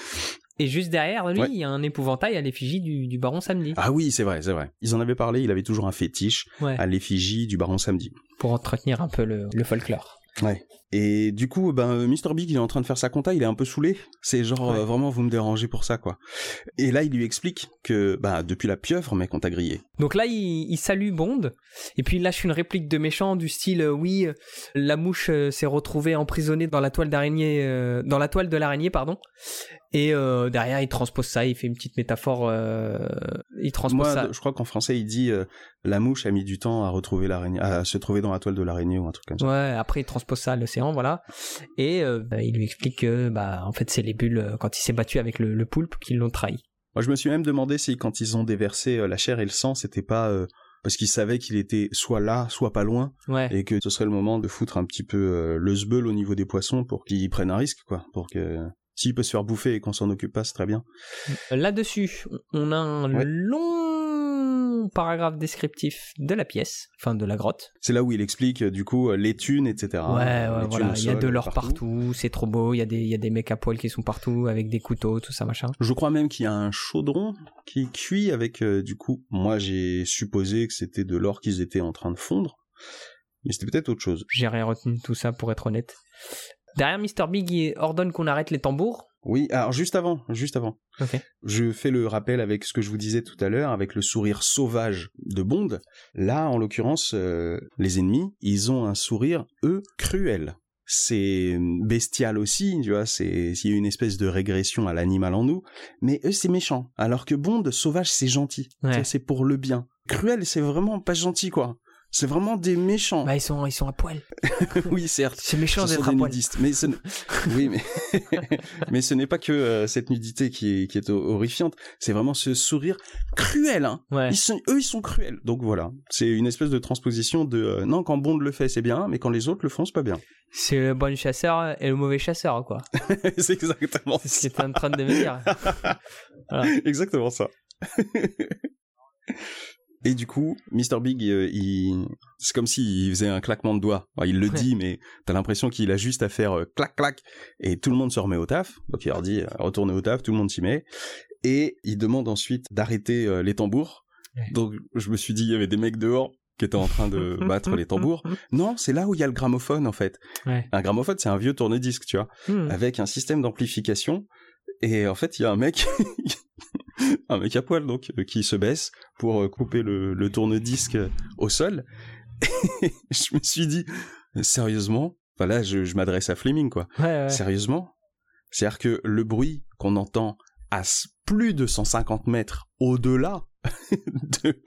B: Et juste derrière lui,
A: Ouais.
B: il y a un épouvantail à l'effigie du, du baron samedi.
A: Ah oui, c'est vrai, c'est vrai. Ils en avaient parlé, il avait toujours un fétiche
B: Ouais.
A: à l'effigie du baron samedi.
B: Pour entretenir un peu le, le folklore.
A: Ouais. Et du coup, ben, Mr. Big, il est en train de faire sa compta, il est un peu saoulé. C'est genre,
B: Ouais.
A: euh, vraiment, vous me dérangez pour ça, quoi. Et là, il lui explique que, bah, depuis la pieuvre, mec, on t'a grillé.
B: Donc là, il, il salue Bond, et puis il lâche une réplique de méchant du style euh, Oui, euh, la mouche euh, s'est retrouvée emprisonnée dans la toile d'araignée, euh, dans la toile de l'araignée, pardon. Et euh, derrière, il transpose ça, il fait une petite métaphore. euh, il transpose
A: Moi,
B: ça.
A: je crois qu'en français, il dit, euh, la mouche a mis du temps à retrouver l'araignée, à se trouver dans la toile de l'araignée ou un truc comme ça.
B: Ouais, après il transpose ça à l'océan, voilà. Et euh, bah, il lui explique que, bah, en fait, c'est les bulles euh, quand il s'est battu avec le, le poulpe qui l'ont trahi.
A: Moi, je me suis même demandé si, quand ils ont déversé euh, la chair et le sang, c'était pas, parce qu'ils savaient qu'il était soit là, soit pas loin,
B: Ouais.
A: et que ce serait le moment de foutre un petit peu euh, le sbeul au niveau des poissons pour qu'ils prennent un risque, quoi. Pour que s'il peut se faire bouffer et qu'on s'en occupe pas, c'est très bien.
B: Là-dessus, on a un
A: Ouais.
B: long paragraphe descriptif de la pièce, enfin de la grotte.
A: C'est là où il explique euh, du coup euh, les thunes, etc.
B: ouais, ouais, voilà. Il y a de l'or partout, c'est trop beau. Il y, a des, il y a des mecs à poil qui sont partout avec des couteaux, tout ça, machin.
A: Je crois même qu'il y a un chaudron qui cuit avec euh, du coup. Moi, j'ai supposé que c'était de l'or qu'ils étaient en train de fondre, mais c'était peut-être autre chose.
B: J'ai rien retenu de tout ça pour être honnête. Derrière, Mr. Big il ordonne qu'on arrête les tambours.
A: Oui, alors juste avant, juste avant. Je fais le rappel avec ce que je vous disais tout à l'heure, avec le sourire sauvage de Bond. Là, en l'occurrence, euh, les ennemis, ils ont un sourire, eux, cruel. C'est bestial aussi, tu vois, c'est s'il y a une espèce de régression à l'animal en nous, mais eux c'est méchant, alors que Bond sauvage c'est gentil,
B: Ouais.
A: c'est pour le bien. Cruel c'est vraiment pas gentil quoi. C'est vraiment des méchants.
B: Bah, ils sont, ils sont à poil. <laughs>
A: oui, certes.
B: C'est méchant d'être à poil.
A: nudistes. Mais ce n- <laughs> oui, mais <laughs> mais ce n'est pas que euh, cette nudité qui est qui est horrifiante. C'est vraiment ce sourire cruel. Hein.
B: Ouais.
A: Ils sont, eux, ils sont cruels. Donc voilà, c'est une espèce de transposition de euh, non quand Bond le fait c'est bien, mais quand les autres le font c'est pas bien.
B: C'est le bon chasseur et le mauvais chasseur, quoi.
A: c'est exactement
B: C'est ce était en train de me dire.
A: exactement ça. Et du coup, Mr. Big, euh, il... c'est comme s'il faisait un claquement de doigts. Enfin, il le
B: Ouais.
A: dit, mais t'as l'impression qu'il a juste à faire euh, clac clac et tout le monde se remet au taf. Donc il leur dit euh, retournez au taf, tout le monde s'y met. Et il demande ensuite d'arrêter les tambours.
B: Ouais.
A: Donc je me suis dit il y avait des mecs dehors qui étaient en train de <laughs> battre les tambours. Non, c'est là où il y a le gramophone en fait.
B: Ouais.
A: Un gramophone, c'est un vieux tourne-disque, tu vois
B: Hmm.
A: avec un système d'amplification. Et en fait, il y a un mec, <laughs> <laughs> un mec à poil donc, euh, qui se baisse pour euh, couper le, le tourne-disque euh, au sol. Et <laughs> je me suis dit, sérieusement, enfin là, je, je m'adresse à Fleming, quoi.
B: Ouais, ouais.
A: Sérieusement? C'est-à-dire que le bruit qu'on entend à plus de 150 mètres au-delà <laughs> de,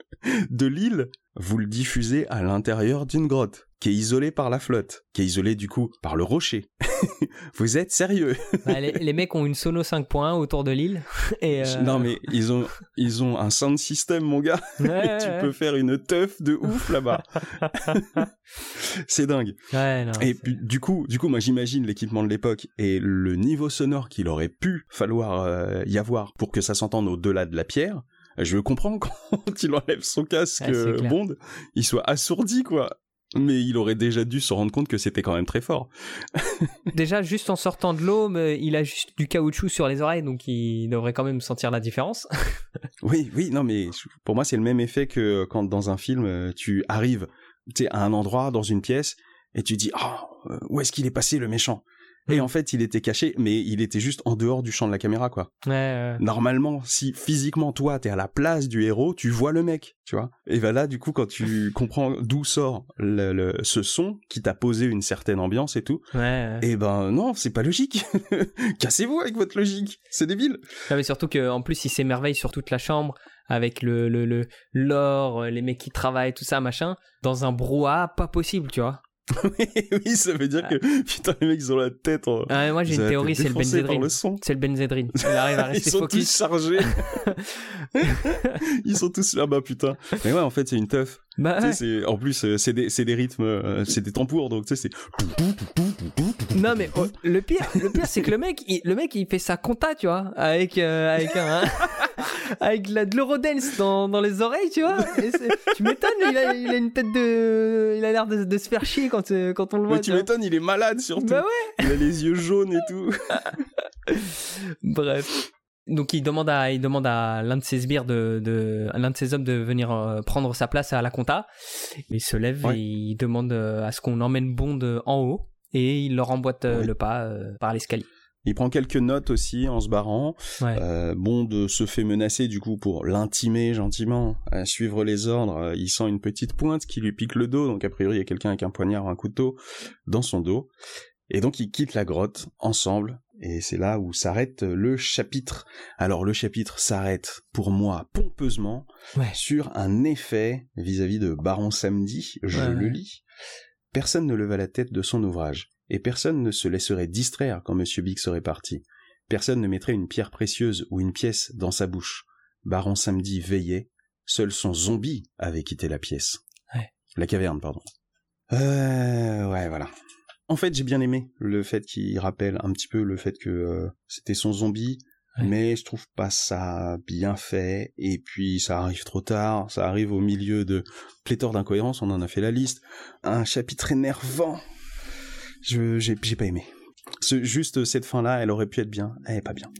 A: de l'île, vous le diffusez à l'intérieur d'une grotte, qui est isolée par la flotte, qui est isolée du coup par le rocher. <laughs> vous êtes sérieux?
B: Bah, les, les mecs ont une Sono 5.1 autour de l'île. <laughs> Et euh,
A: Non mais ils ont, ils ont un sound system, mon gars.
B: ouais,
A: tu
B: ouais,
A: peux faire une teuf de ouf là-bas. <laughs> C'est dingue.
B: ouais, non,
A: Et puis, du coup, du coup, moi j'imagine l'équipement de l'époque et le niveau sonore qu'il aurait pu falloir euh, y avoir pour que ça s'entende au-delà de la pierre. Je comprends quand il enlève son casque
B: c'est
A: euh. Bond, il soit assourdi quoi. Mais il aurait déjà dû se rendre compte que c'était quand même très fort. <laughs>
B: Déjà, juste en sortant de l'eau, il a juste du caoutchouc sur les oreilles, donc il devrait quand même sentir la différence. <laughs>
A: Oui, oui, non, mais pour moi, c'est le même effet que quand dans un film, euh, tu arrives à un endroit, dans une pièce, et tu dis, oh, où est-ce qu'il est passé le méchant? Et en fait, il était caché, mais il était juste en dehors du champ de la caméra, quoi.
B: Ouais, ouais.
A: Normalement, si physiquement, toi, t'es à la place du héros, tu vois le mec, tu vois. Et ben là, du coup, quand tu <laughs> comprends d'où sort le, le- ce son qui t'a posé une certaine ambiance et tout,
B: ouais,
A: et ben non, c'est pas logique. <laughs> Cassez-vous avec votre logique, c'est débile.
B: Non, mais surtout qu'en plus, il s'émerveille sur toute la chambre avec le le le- l'or, les mecs qui travaillent, tout ça, machin, dans un brouhaha pas possible, tu vois. <laughs>
A: oui, ça veut dire que putain les mecs ils ont la tête. En...
B: Ah, moi, j'ai une théorie, c'est le
A: son.
B: C'est le benzédrine. Il arrive à <laughs>
A: Ils sont
B: focus.
A: tous chargés. <laughs> ils sont tous là-bas, putain. Mais ouais, en fait, c'est une teuf.
B: Bah, ouais.
A: c'est- en plus, euh, c'est des, c'est des rythmes, euh, c'est des tambours, donc tu sais, c'est.
B: Non mais oh, le pire, le pire c'est que le mec, il, le mec il fait sa compta, tu vois, avec euh, avec un <laughs> avec la, de l'eurodance dans, dans les oreilles, tu vois. Et tu m'étonnes, il a, il a une tête de, il a l'air de, de se faire chier quand euh, quand on le voit.
A: Mais tu m'étonnes, il est malade surtout.
B: Bah ouais.
A: Il a les yeux jaunes et tout.
B: Bref. Donc il demande à il demande à l'un de ses sbires de, de à l'un de ses hommes de venir euh, prendre sa place à la compta. Il se lève
A: Ouais.
B: et il demande euh, à ce qu'on emmène Bond euh, en haut et il leur emboîte le pas par l'escalier.
A: Il prend quelques notes aussi en se barrant.
B: Ouais.
A: Euh, Bond se fait menacer du coup pour l'intimer gentiment à suivre les ordres. Il sent une petite pointe qui lui pique le dos, donc a priori il y a quelqu'un avec un poignard ou un couteau dans son dos. Et donc ils quittent la grotte ensemble, et c'est là où s'arrête le chapitre. Alors le chapitre s'arrête pour moi pompeusement
B: Ouais.
A: sur un effet vis-à-vis de Baron Samedi, je
B: Ouais,
A: le lis. Personne ne leva la tête de son ouvrage, et personne ne se laisserait distraire quand Monsieur Big serait parti. Personne ne mettrait une pierre précieuse ou une pièce dans sa bouche. Baron Samedi veillait, seul son zombie avait quitté la pièce.
B: Ouais.
A: La caverne, pardon. Euh, ouais, voilà. En fait, j'ai bien aimé le fait qu'il rappelle un petit peu le fait que euh, c'était son zombie,
B: Ouais.
A: mais je trouve pas ça bien fait. Et puis ça arrive trop tard, ça arrive au milieu de pléthore d'incohérences. On en a fait la liste. Un chapitre énervant. Je j'ai j'ai pas aimé. Ce, juste cette fin-là, elle aurait pu être bien. Elle est pas bien.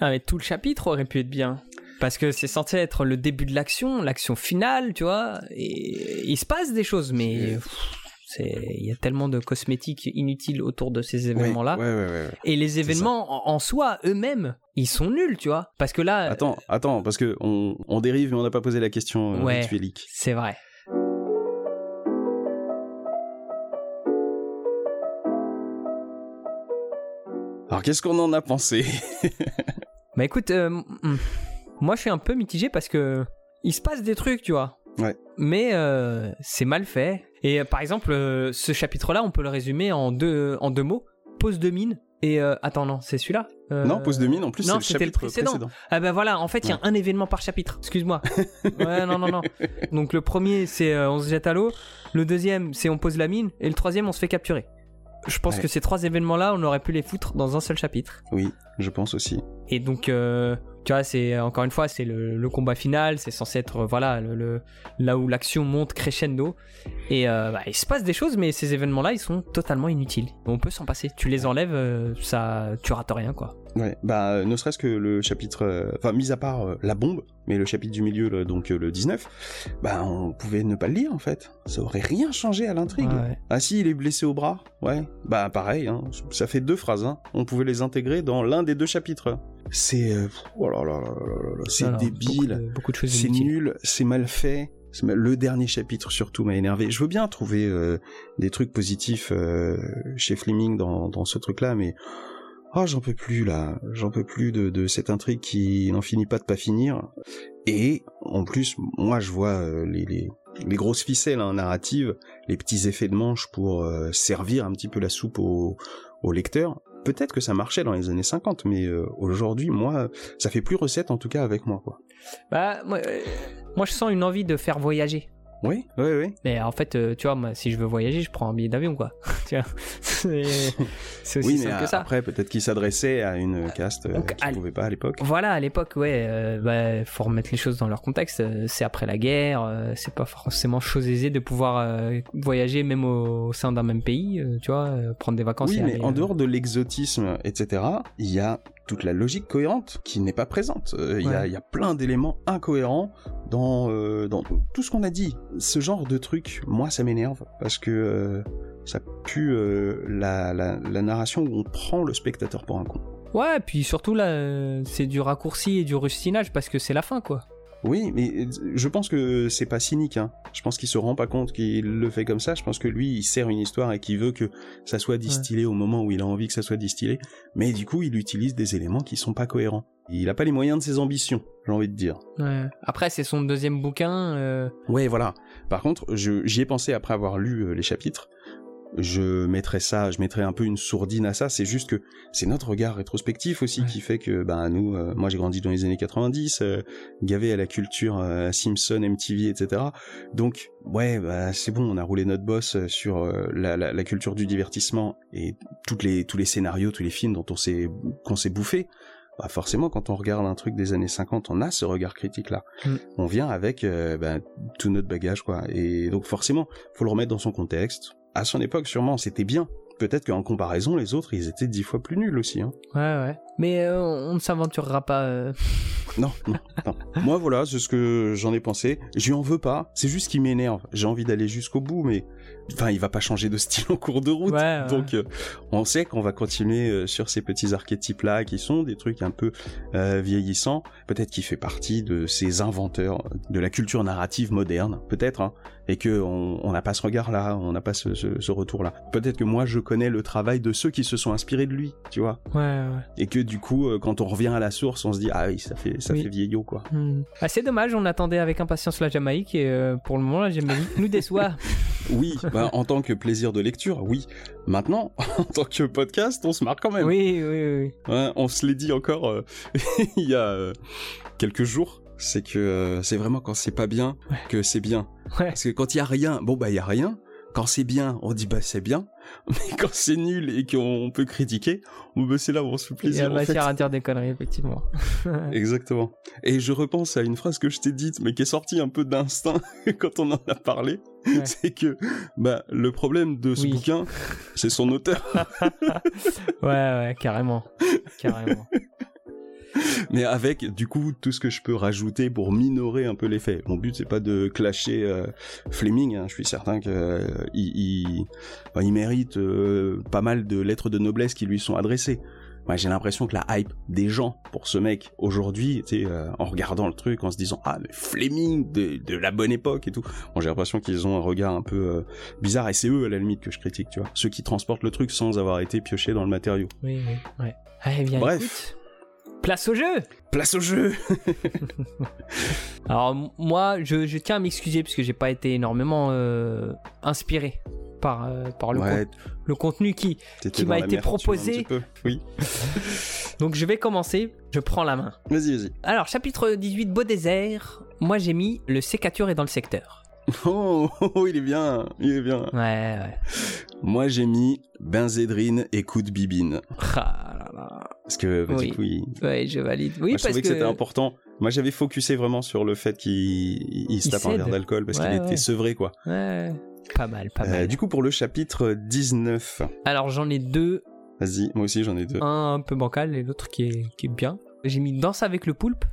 B: Ah, mais tout le chapitre aurait pu être bien. Parce que c'est censé être le début de l'action, l'action finale, tu vois. Et il se passe des choses, mais pff, il y a tellement de cosmétiques inutiles autour de ces événements-là.
A: Ouais, ouais, ouais, ouais.
B: Et les événements en, en soi, eux-mêmes, ils sont nuls, tu vois. Parce que là,
A: Attends, attends, parce que on, on dérive, mais on n'a pas posé la question euh,
B: Ouais.
A: rituelique.
B: c'est vrai.
A: Alors qu'est-ce qu'on en a pensé? <laughs>
B: Bah écoute, euh, mm, moi je suis un peu mitigé parce que il se passe des trucs, tu vois.
A: Ouais.
B: mais euh, c'est mal fait. Et euh, par exemple, euh, ce chapitre-là, on peut le résumer en deux, en deux mots pose de mine. Et euh, attends, non, c'est celui-là Euh,
A: Non, pose de mine, en plus, c'est
B: non,
A: le
B: c'était le
A: chapitre
B: précédent.
A: précédent.
B: Ah ben voilà, en fait, il y a un événement par chapitre. Excuse-moi. <laughs> ouais, non, non, non. Donc le premier, c'est euh, on se jette à l'eau. Le deuxième, c'est on pose la mine. Et le troisième, on se fait capturer. Je pense
A: Ouais.
B: que ces trois événements-là, on aurait pu les foutre dans un seul chapitre.
A: Oui, je pense aussi.
B: Et donc, euh, tu vois, c'est encore une fois, c'est le, le combat final. C'est censé être, euh, voilà, le, le- là où l'action monte crescendo. Et euh, bah, il se passe des choses, mais ces événements-là, ils sont totalement inutiles. On peut s'en passer. Tu les enlèves, euh, ça, tu rates rien, quoi.
A: Ouais, bah euh, ne serait-ce que le chapitre, euh, enfin mis à part euh, la bombe, mais le chapitre du milieu, le- donc euh, le 19, bah on pouvait ne pas le lire en fait. Ça aurait rien changé à l'intrigue.
B: Ouais.
A: Ah si, il est blessé au bras, ouais. Bah pareil, hein. ça fait deux phrases. Hein. On pouvait les intégrer dans l'un des deux chapitres. C'est, oh là là débile,
B: Beaucoup de, beaucoup de choses
A: c'est nul, c'est mal fait. Le dernier chapitre surtout m'a énervé. Je veux bien trouver euh, des trucs positifs euh, chez Fleming dans, dans ce truc-là, mais oh j'en peux plus là, j'en peux plus de, de cette intrigue qui n'en finit pas de pas finir. Et en plus, moi je vois euh, les, les, les grosses ficelles hein, narratives, les petits effets de manche pour servir un petit peu la soupe au, au lecteur. Peut-être que ça marchait dans les années 50, mais euh, aujourd'hui, moi, ça fait plus recette en tout cas avec moi, quoi.
B: Bah, moi, euh, moi, je sens une envie de faire voyager.
A: Oui, oui, oui.
B: Mais en fait, euh, tu vois, moi, si je veux voyager, je prends un billet d'avion, quoi. <laughs> tu vois, c'est <laughs> aussi
A: Oui, mais
B: simple que ça.
A: après, peut-être qu'il s'adressait à une caste euh, qui
B: allez.
A: pouvait pas à l'époque.
B: Voilà, à l'époque, ouais, euh, bah, faut remettre les choses dans leur contexte. euh, C'est après la guerre, euh, c'est pas forcément chose aisée de pouvoir euh, voyager même au, au sein d'un même pays, euh, tu vois, euh, prendre des vacances.
A: Oui,
B: et
A: mais
B: aller,
A: en
B: euh,
A: dehors de l'exotisme, etc., il y a toute la logique cohérente qui n'est pas présente. Euh, Il y, a,
B: Ouais.
A: il y a plein d'éléments incohérents dans, euh, dans tout ce qu'on a dit. Ce genre de truc, moi, ça m'énerve parce que euh, ça pue la, la, la narration où on prend le spectateur pour un con.
B: Ouais, puis surtout là, c'est du raccourci et du rustinage parce que c'est la fin, quoi.
A: Oui, mais euh, je pense que c'est pas cynique. Hein. Je pense qu'il se rend pas compte qu'il le fait comme ça. Je pense que lui, il sert une histoire et qu'il veut que ça soit distillé au moment où il a envie que ça soit distillé. Mais du coup, il utilise des éléments qui sont pas cohérents. Il a pas les moyens de ses ambitions, j'ai envie de dire.
B: Ouais. Après, c'est son deuxième bouquin. euh,
A: Ouais, voilà. Par contre, j'y ai pensé après avoir lu euh, les chapitres. Je mettrais ça, je mettrais un peu une sourdine à ça. C'est juste que c'est notre regard rétrospectif aussi
B: Ouais.
A: qui fait que, ben nous, euh, moi j'ai grandi dans les années 90, euh, gavé à la culture euh, Simpson, MTV, etc. Donc, ouais, bah, c'est bon, on a roulé notre boss euh, sur euh, la, la, la culture du divertissement et toutes les, tous les scénarios, tous les films dont on s'est qu'on s'est bouffé. Bah forcément, quand on regarde un truc des années 50, on a ce regard critique-là.
B: Mm.
A: On vient avec euh, ben, tout notre bagage, quoi. Et donc forcément, faut le remettre dans son contexte. À son époque, sûrement, c'était bien. Peut-être qu'en comparaison, les autres, ils étaient dix fois plus nuls aussi. Hein.
B: Ouais, ouais. Mais euh, on ne s'aventurera pas. euh, <laughs>
A: Non, non, non. Moi, voilà, c'est ce que j'en ai pensé. Je lui en veux pas. C'est juste qu'il m'énerve. J'ai envie d'aller jusqu'au bout, mais enfin, il va pas changer de <laughs> style en cours de route.
B: Ouais, ouais.
A: Donc, euh, on sait qu'on va continuer euh, sur ces petits archétypes-là, qui sont des trucs un peu euh, vieillissants. Peut-être qu'il fait partie de ces inventeurs de la culture narrative moderne, peut-être, hein, et que on n'a pas ce regard-là, on n'a pas ce, ce, ce retour-là. Peut-être que moi, je connais le travail de ceux qui se sont inspirés de lui, tu vois,
B: Ouais, ouais.
A: et que du coup, euh, quand on revient à la source, on se dit ah oui, ça fait ça
B: Oui.
A: fait vieillot, quoi.
B: Ah, c'est dommage, on attendait avec impatience la Jamaïque et euh, pour le moment, la Jamaïque nous déçoit. <laughs> <laughs>
A: Oui, bah, en tant que plaisir de lecture, oui. Maintenant, <laughs> en tant que podcast, on se marre quand même.
B: oui, oui, oui.
A: Ouais, on se l'est dit encore euh, il y a euh, quelques jours. C'est que euh, c'est vraiment quand c'est pas bien
B: Ouais.
A: que c'est bien.
B: Ouais.
A: Parce que quand il y a rien, bon bah il y a rien. Quand c'est bien, on dit bah c'est bien. <laughs> Mais quand c'est nul et qu'on peut critiquer, bah, c'est là où on se fait
B: Il y
A: plaisir.
B: a
A: en fait.
B: matière à dire des conneries, effectivement. <laughs> <laughs>
A: Exactement. Et je repense à une phrase que je t'ai dite, mais qui est sortie un peu d'instinct quand on en a parlé.
B: Ouais.
A: C'est que bah le problème de ce
B: Oui.
A: bouquin, c'est son auteur.
B: ouais, ouais, carrément. Carrément. <laughs>
A: mais avec du coup tout ce que je peux rajouter pour minorer un peu l'effet. Mon but c'est pas de clasher euh, Fleming, hein. je suis certain que euh, il, il mérite euh, pas mal de lettres de noblesse qui lui sont adressées. Moi j'ai l'impression que la hype des gens pour ce mec aujourd'hui, tu sais, euh, en regardant le truc, en se disant ah mais Fleming de, de la bonne époque et tout. Bon j'ai l'impression qu'ils ont un regard un peu euh, bizarre et c'est eux à la limite que je critique, tu vois, ceux qui transportent le truc sans avoir été piochés dans le matériau.
B: Oui, oui, ouais. Allez, bien,
A: Bref.
B: écoute. Place au jeu
A: Place au jeu <laughs>
B: Alors moi, je, je tiens à m'excuser parce que j'ai pas été énormément euh, inspiré par, euh, par le,
A: Ouais,
B: con- le contenu qui... qui m'a été
A: merde,
B: proposé.
A: petit peu. Oui. <laughs>
B: Donc je vais commencer, je prends la main.
A: Vas-y, vas-y.
B: Alors, chapitre 18, Beau désert. Moi, j'ai mis le sécature est dans le secteur.
A: Oh, <laughs> oh, oh, il est bien, il est bien.
B: Ouais, ouais.
A: Moi, j'ai mis Benzédrine et coup de bibine.
B: Ah là là.
A: Parce que, bah,
B: Oui.
A: du coup, il...
B: Ouais, je valide. Oui,
A: Moi, je
B: parce
A: trouvais que,
B: que,
A: c'était important. Moi, j'avais focusé vraiment sur le fait qu'il il se tape un verre d'alcool parce
B: Ouais,
A: qu'il
B: ouais.
A: était sevré, quoi.
B: Ouais, pas mal, pas
A: Euh,
B: mal.
A: du coup, pour le chapitre 19,
B: Alors, j'en ai deux.
A: vas-y, moi aussi j'en ai deux.
B: Un un peu bancal et l'autre qui est, qui est bien. J'ai mis Danse avec le poulpe.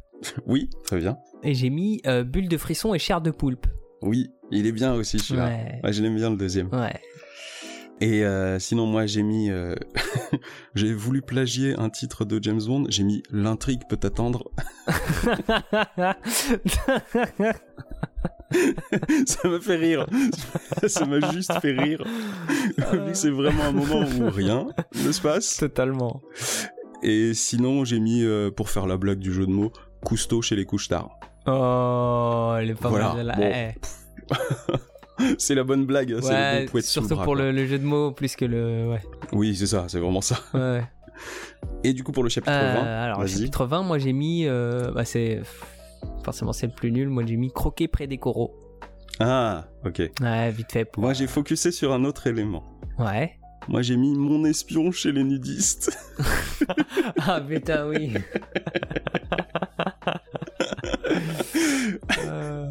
A: Oui, très bien.
B: Et j'ai mis euh, Bulle de frisson et chair de poulpe.
A: Oui, il est bien aussi celui-là.
B: Ouais.
A: Ouais, je l'aime bien le deuxième.
B: Ouais.
A: Et euh, sinon, moi, j'ai mis. euh, <laughs> j'ai voulu plagier un titre de James Bond. J'ai mis L'intrigue peut attendre. <laughs> Ça m'a fait rire. <laughs> Ça m'a juste fait rire. Vu que c'est vraiment un moment où rien ne se passe.
B: Totalement.
A: Et sinon, j'ai mis, euh, pour faire la blague du jeu de mots, Cousteau chez les couches tard.
B: Oh, elle est pas
A: Voilà,
B: mal.
A: bon,
B: Ouais. <laughs>
A: C'est la bonne blague. c'est le
B: Ouais,
A: bon le
B: surtout
A: bras,
B: pour le, le jeu de mots plus que le. Ouais.
A: Oui, c'est ça, c'est vraiment ça.
B: ouais. <laughs>
A: Et du coup, pour le chapitre
B: Euh,
A: 20,
B: alors,
A: vas-y.
B: chapitre 20, moi j'ai mis. euh, bah, c'est. Forcément, c'est le plus nul. Moi j'ai mis croquer près des coraux.
A: Ah, ok.
B: Ouais, vite fait. Pour...
A: Moi, j'ai focusé sur un autre élément.
B: Ouais.
A: Moi, j'ai mis mon espion chez les nudistes. <laughs>
B: Ah putain, oui. Euh,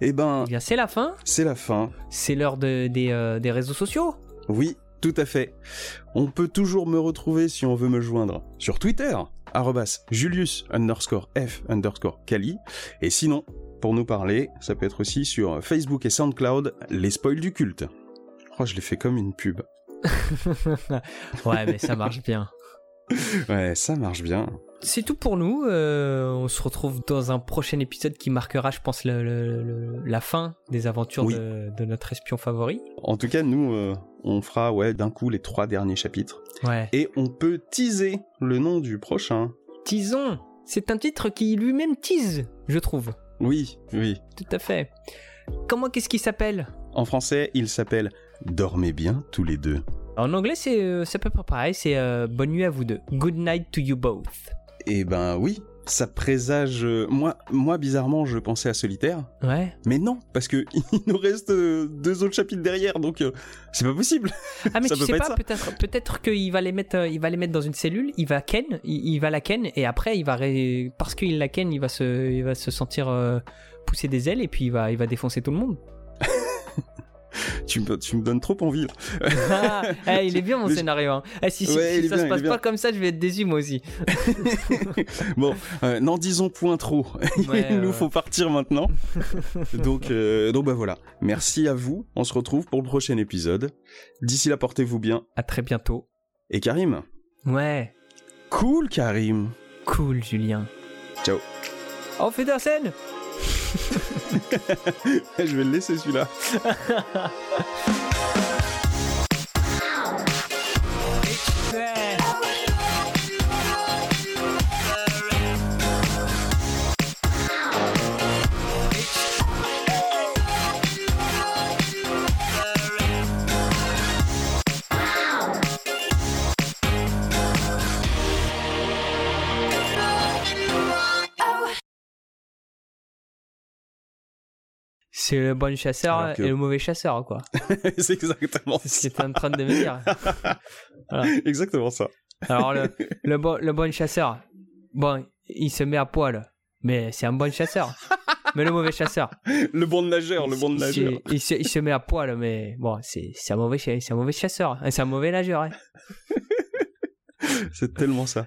A: Eh ben,
B: Eh bien, c'est la fin.
A: c'est la fin.
B: C'est l'heure de- des, euh, des réseaux sociaux.
A: Oui, tout à fait. On peut toujours me retrouver si on veut me joindre sur Twitter, arrobas Julius underscore F underscore Kali. Et sinon, pour nous parler, ça peut être aussi sur Facebook et SoundCloud, les spoils du culte. Oh, je l'ai fait comme une pub. <laughs>
B: ouais, mais ça marche bien.
A: Ouais, ça marche bien.
B: C'est tout pour nous. euh, on se retrouve dans un prochain épisode qui marquera, je pense, le- le- le- la fin des aventures
A: Oui.
B: de, de notre espion favori.
A: En tout cas, nous, euh, on fera ouais d'un coup les trois derniers chapitres.
B: Ouais.
A: Et on peut teaser le nom du prochain.
B: Tison. C'est un titre qui lui-même tease, je trouve.
A: Oui, oui.
B: Tout à fait. Comment qu'est-ce qu'il s'appelle?
A: En français, il s'appelle Dormez bien tous les deux.
B: En anglais, c'est euh, à peu près pareil. C'est euh, bonne nuit à vous deux. Good night to you both.
A: Eh ben oui, ça présage. euh, moi, moi, bizarrement, je pensais à Solitaire,
B: Ouais.
A: mais non, parce que <laughs> il nous reste euh, deux autres chapitres derrière, donc euh, c'est pas possible.
B: Ah mais
A: Ça
B: tu
A: peut
B: sais
A: pas
B: peut-être peut-être qu'il va les mettre il va les mettre dans une cellule, il va ken, il, il va la ken et après il va ré- parce qu'il la ken, il va se il va se sentir euh, pousser des ailes et puis il va il va défoncer tout le monde. <laughs> <laughs>
A: Tu me, tu me donnes trop envie.
B: Ah, eh, il est bien mon <laughs> scénario. hein. Eh, si si,
A: Ouais,
B: si
A: il est
B: ça
A: bien,
B: se passe pas comme ça, je vais être déçu moi aussi. <laughs>
A: Bon, euh, n'en disons point trop.
B: Ouais,
A: il nous faut partir maintenant. donc, euh, donc bah voilà. Merci à vous. On se retrouve pour le prochain épisode. D'ici là, portez-vous bien.
B: À très bientôt.
A: Et Karim,
B: Ouais,
A: cool Karim.
B: cool Julien.
A: Ciao.
B: Oh, la scène. <laughs>
A: Je vais le laisser celui-là. <laughs>
B: C'est le bon chasseur
A: que-
B: et le mauvais chasseur quoi. <laughs>
A: c'est exactement
B: C'est ce que t'es en train de me dire. <laughs>
A: Exactement ça.
B: Alors le, <laughs> le, bon, le bon chasseur, bon, il se met à poil, mais c'est un bon chasseur. Mais le mauvais chasseur,
A: Le bon nageur, le bon nageur.
B: il, se, il se met à poil, mais bon, c'est un mauvais c'est un mauvais chasseur, hein, c'est un mauvais nageur. hein.
A: C'est tellement ça.